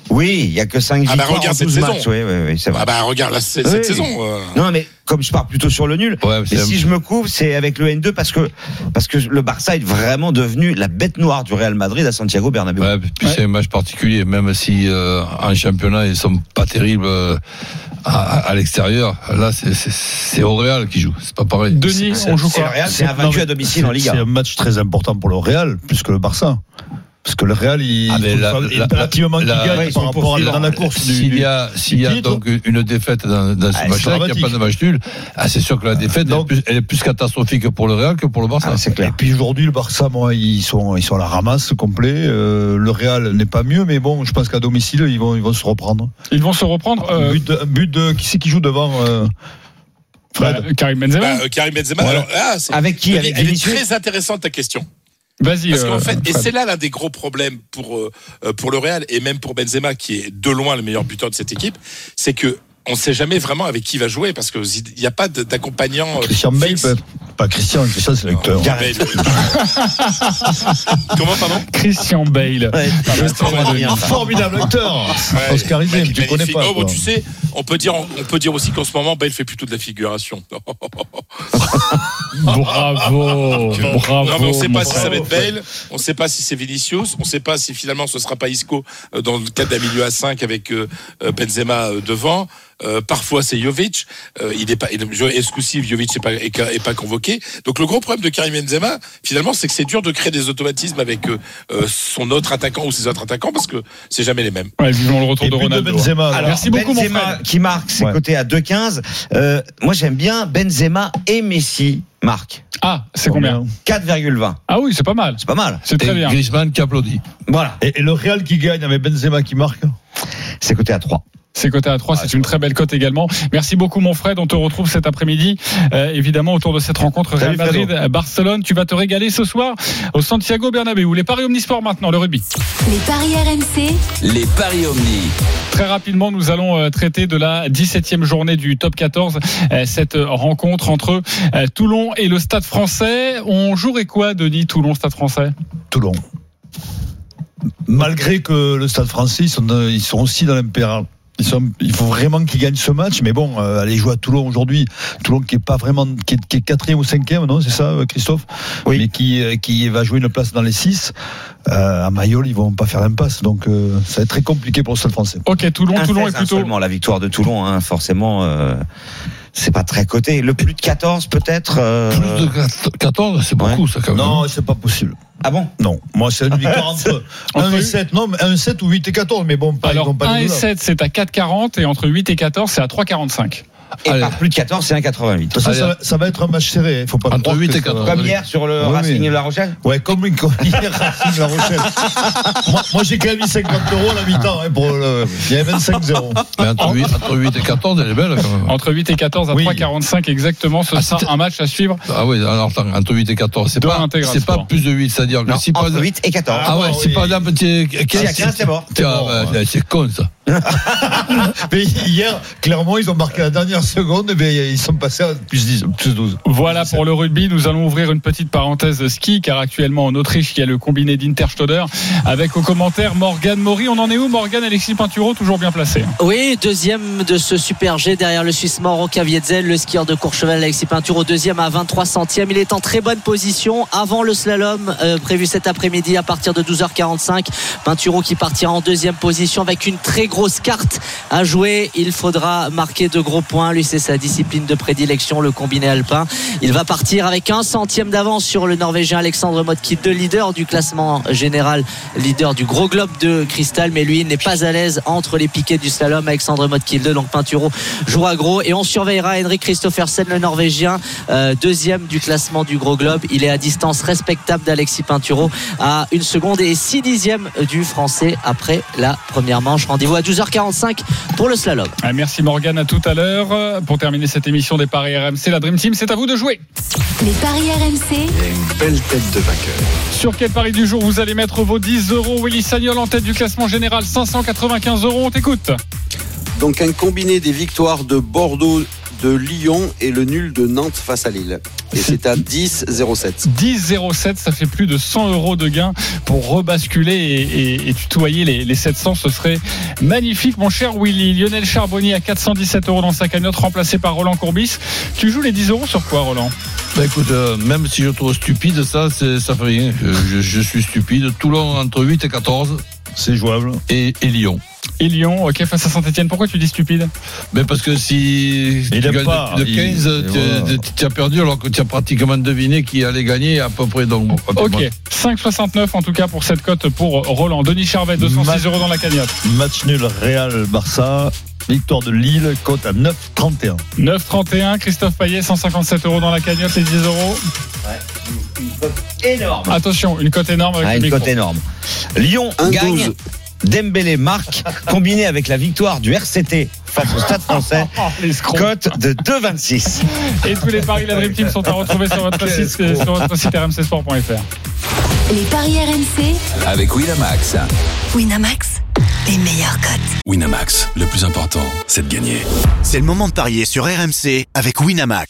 Oui, il y a que 5 Ah bah, victoires regarde en cette 12 saison. matchs. Oui, oui, oui, c'est vrai. Ah bah regarde là, c'est- Oui. cette saison. euh, Non, mais comme je pars plutôt sur le nul, Ouais, mais si je me couvre, c'est avec le N2 parce que parce que le Barça est vraiment devenu la bête noire du Real Madrid à Santiago Bernabéu. Ouais, puis c'est un match particulier, même si euh, en championnat ils sont pas terribles euh, à, à l'extérieur. Là, c'est- c'est c'est au Real qui joue, c'est pas pareil. Denis, on joue C'est quoi c'est invaincu à domicile en C'est Liga. un match très important pour le Real, plus que le Barça. Parce que le Real, il Ah, faut la- la- impérativement qu'il la- gagne ouais, ils par rapport à dans la course. du- S'il y a, s'il y a titre. donc une défaite dans, dans ce Ah, match-là, qu'il n'y a pas de match nul, ah, c'est sûr que la défaite Donc- elle, est plus, elle est plus catastrophique pour le Real que pour le Barça. Ah, c'est Et clair. puis aujourd'hui, le Barça, moi, ils sont, ils sont à la ramasse complet. Euh, le Real n'est pas mieux, mais bon, je pense qu'à domicile, ils vont, ils vont se reprendre. Ils vont se reprendre. Euh, but, de, un but de qui c'est qui joue devant euh, Fred bah, Karim Benzema. bah, euh, Karim Benzema. Ouais. Alors, ah, Avec qui? Avec Elle est très intéressante ta question. Vas-y. Parce qu'en euh, fait, et c'est là l'un des gros problèmes pour euh, euh, pour le Real et même pour Benzema qui est de loin le meilleur buteur de cette équipe, c'est que on ne sait jamais vraiment avec qui il va jouer parce que il n'y a pas d'accompagnant. euh, Christian Bale, fixe. peut- pas Christian, Christian c'est l'acteur. Bale. Comment pardon Christian Bale. Ouais, bien, ça. Formidable acteur. Ouais, Oscarisé, tu connais magnifique. pas. Oh, bon, tu sais, on peut dire, on peut dire aussi qu'en ce moment, Bale fait plutôt de la figuration. Bravo. Bravo. Non, mais on ne sait pas si ça va être Bale, on ne sait pas si c'est Vinicius, on ne sait pas si finalement ce sera pas Isco euh, dans le cadre d'un milieu à 5 avec euh, Benzema devant. Euh, parfois c'est Jovic, euh, il est pas, si Jovic n'est pas, est, est pas convoqué. Donc le gros problème de Karim Benzema, finalement, c'est que c'est dur de créer des automatismes avec euh, son autre attaquant ou ses autres attaquants parce que c'est jamais les mêmes. Ouais, vivons le retour Et de Ronaldo. Benzema. Alors, Merci beaucoup, mon Benzema Fred. qui marque, c'est Ouais. coté à 2,15. Euh, moi, j'aime bien Benzema et Messi marquent. Ah, c'est combien 4,20. Ah oui, c'est pas mal. C'est pas mal. C'est très Et bien. Griezmann qui applaudit. Voilà. Et, et le Real qui gagne avec Benzema qui marque. C'est coté à 3. C'est coté à 3, c'est une très belle cote également. Merci beaucoup mon Fred, on te retrouve cet après-midi euh, évidemment autour de cette rencontre Real Salut, Fredo. Madrid Barcelone, tu vas te régaler ce soir au Santiago Bernabéu. Les paris omnisport maintenant, le rugby. Les paris RMC, Les paris Omni. Très rapidement, nous allons euh, traiter de la 17e journée du top 14, euh, cette rencontre entre Toulon et le Stade français. On jouerait quoi Denis Toulon Stade français? Toulon. Malgré que le Stade français, ils sont, ils sont aussi dans l'impérial. Ils sont, il faut vraiment qu'ils gagnent ce match, mais bon, euh, aller jouer à Toulon aujourd'hui, Toulon qui est pas vraiment, qui est, qui est quatrième ou cinquième, non, c'est ça, euh, Christophe, Oui. mais qui, euh, qui va jouer une place dans les six. Euh, à Mayol, ils vont pas faire l'impasse, donc euh, ça va être très compliqué pour le Stade français. Ok, Toulon, Un Toulon 16, est plutôt. seulement la victoire de Toulon, hein, forcément. C'est pas très coté. Le plus de 14 peut-être. euh, Plus de 14, c'est beaucoup ça quand même. Non, c'est pas possible. Ah bon? Non, moi c'est une victoire entre 1 Entre- et 7, non, mais 1 7 ou 8 et 14, mais bon, pas, ils Alors vont pas 1 les et deux là. 7 c'est à 4,40 et entre 8 et 14 c'est à 3,45. Et Allez. par plus de 14, c'est 1,88. Ça, ça, va- ça va être un match serré, il faut pas Entre croire 8 que et ça- 14. Comme hier sur le Oui, Racing oui. de La Rochelle Ouais, comme, comme hier, Racing La Rochelle. moi, moi, j'ai quand même mis 50 euros à la mi-temps. Hein, pour le... Il y avait 25-0. Mais entre 8, entre 8 et 14, elle est belle quand même. Entre 8 et 14 à Oui. 3,45 exactement, ce Ah, sera un match à suivre. Ah oui, alors attends, entre 8 et 14, c'est De pas, c'est pas plus de 8, c'est-à-dire que Non, si par entre exemple. 8 et 14. Ah ouais, Ah, par exemple, tu es Si à 15, c'est mort. C'est con ça. mais hier, clairement, ils ont marqué la dernière seconde, mais ils sont passés à plus 10, plus 12. Voilà pour le rugby. Nous allons ouvrir une petite parenthèse ski, car actuellement en Autriche, il y a le combiné d'Interstoder avec au commentaire Morgan Maury. On en est où, Morgan Alexis Pinturo, toujours bien placé? Oui, deuxième de ce super G derrière le Suisse Mauro Kavietzel, le skieur de Courchevel Alexis Pinturo, deuxième à 23 centièmes. Il est en très bonne position avant le slalom euh, prévu cet après-midi à partir de 12h45. Pinturo qui partira en deuxième position avec une très grosse carte à jouer. Il faudra marquer de gros points. Lui, c'est sa discipline de prédilection, le combiné alpin. Il va partir avec un centième d'avance sur le Norvégien Alexandre Motki, le leader du classement général, leader du gros globe de cristal, mais lui n'est pas à l'aise entre les piquets du slalom. Alexandre Motkilde, donc Pinturo jouera gros et on surveillera Henrik Christophersen, le Norvégien, euh, deuxième du classement du gros globe. Il est à distance respectable d'Alexis Pinturo à une seconde et six dixièmes du français après la première manche. Rendez-vous à 12h45 pour le slalom. Ah, merci Morgan, à tout à l'heure. Pour terminer cette émission des Paris RMC, la Dream Team, c'est à vous de jouer. Les Paris RMC. Il y a une belle tête de vainqueur. Sur quel pari du jour vous allez mettre vos 10 euros? Willy Sagnol en tête du classement général, 595 euros. On t'écoute. Donc un combiné des victoires de Bordeaux, de Lyon et le nul de Nantes face à Lille. Et c'est à 10,07. 10,07, ça fait plus de 100 euros de gain pour rebasculer et, et- et tutoyer les, les 700. Ce serait magnifique, mon cher Willy. Lionel Charbonnier à 417 euros dans sa cagnotte, remplacé par Roland Courbis. Tu joues les 10 euros sur quoi, Roland? Bah écoute, euh, même si je trouve stupide, ça, c'est- ça fait rien. Je, je suis stupide. Toulon entre 8 et 14. C'est jouable. Et, et Lyon. Et Lyon, ok, face à Saint-Etienne. Pourquoi tu dis stupide Mais parce que si Il tu gagnes pas, de il- 15, et tu- voilà. as perdu alors que tu as pratiquement deviné qui allait gagner à peu près. Donc, Ok, 5,69 en tout cas pour cette cote pour Roland. Denis Charvet, 206 Match- euros dans la cagnotte. Match nul Real-Barça. Victoire de Lille, cote à 9,31. 9,31. Christophe Payet, 157 euros dans la cagnotte, les 10 euros. Énorme. Attention, une cote énorme avec Ah, le une cote énorme. Lyon 1,12. gagne. Dembélé marque, combiné avec la victoire du RCT face au Stade français, Oh, cote de 2,26. Et tous les paris de la Dream Team sont à retrouver sur votre site, sur votre site rmcsport.fr. Les Paris RMC. Avec Winamax. Winamax. Les meilleurs cotes. Winamax, le plus important, c'est de gagner. C'est le moment de parier sur RMC avec Winamax.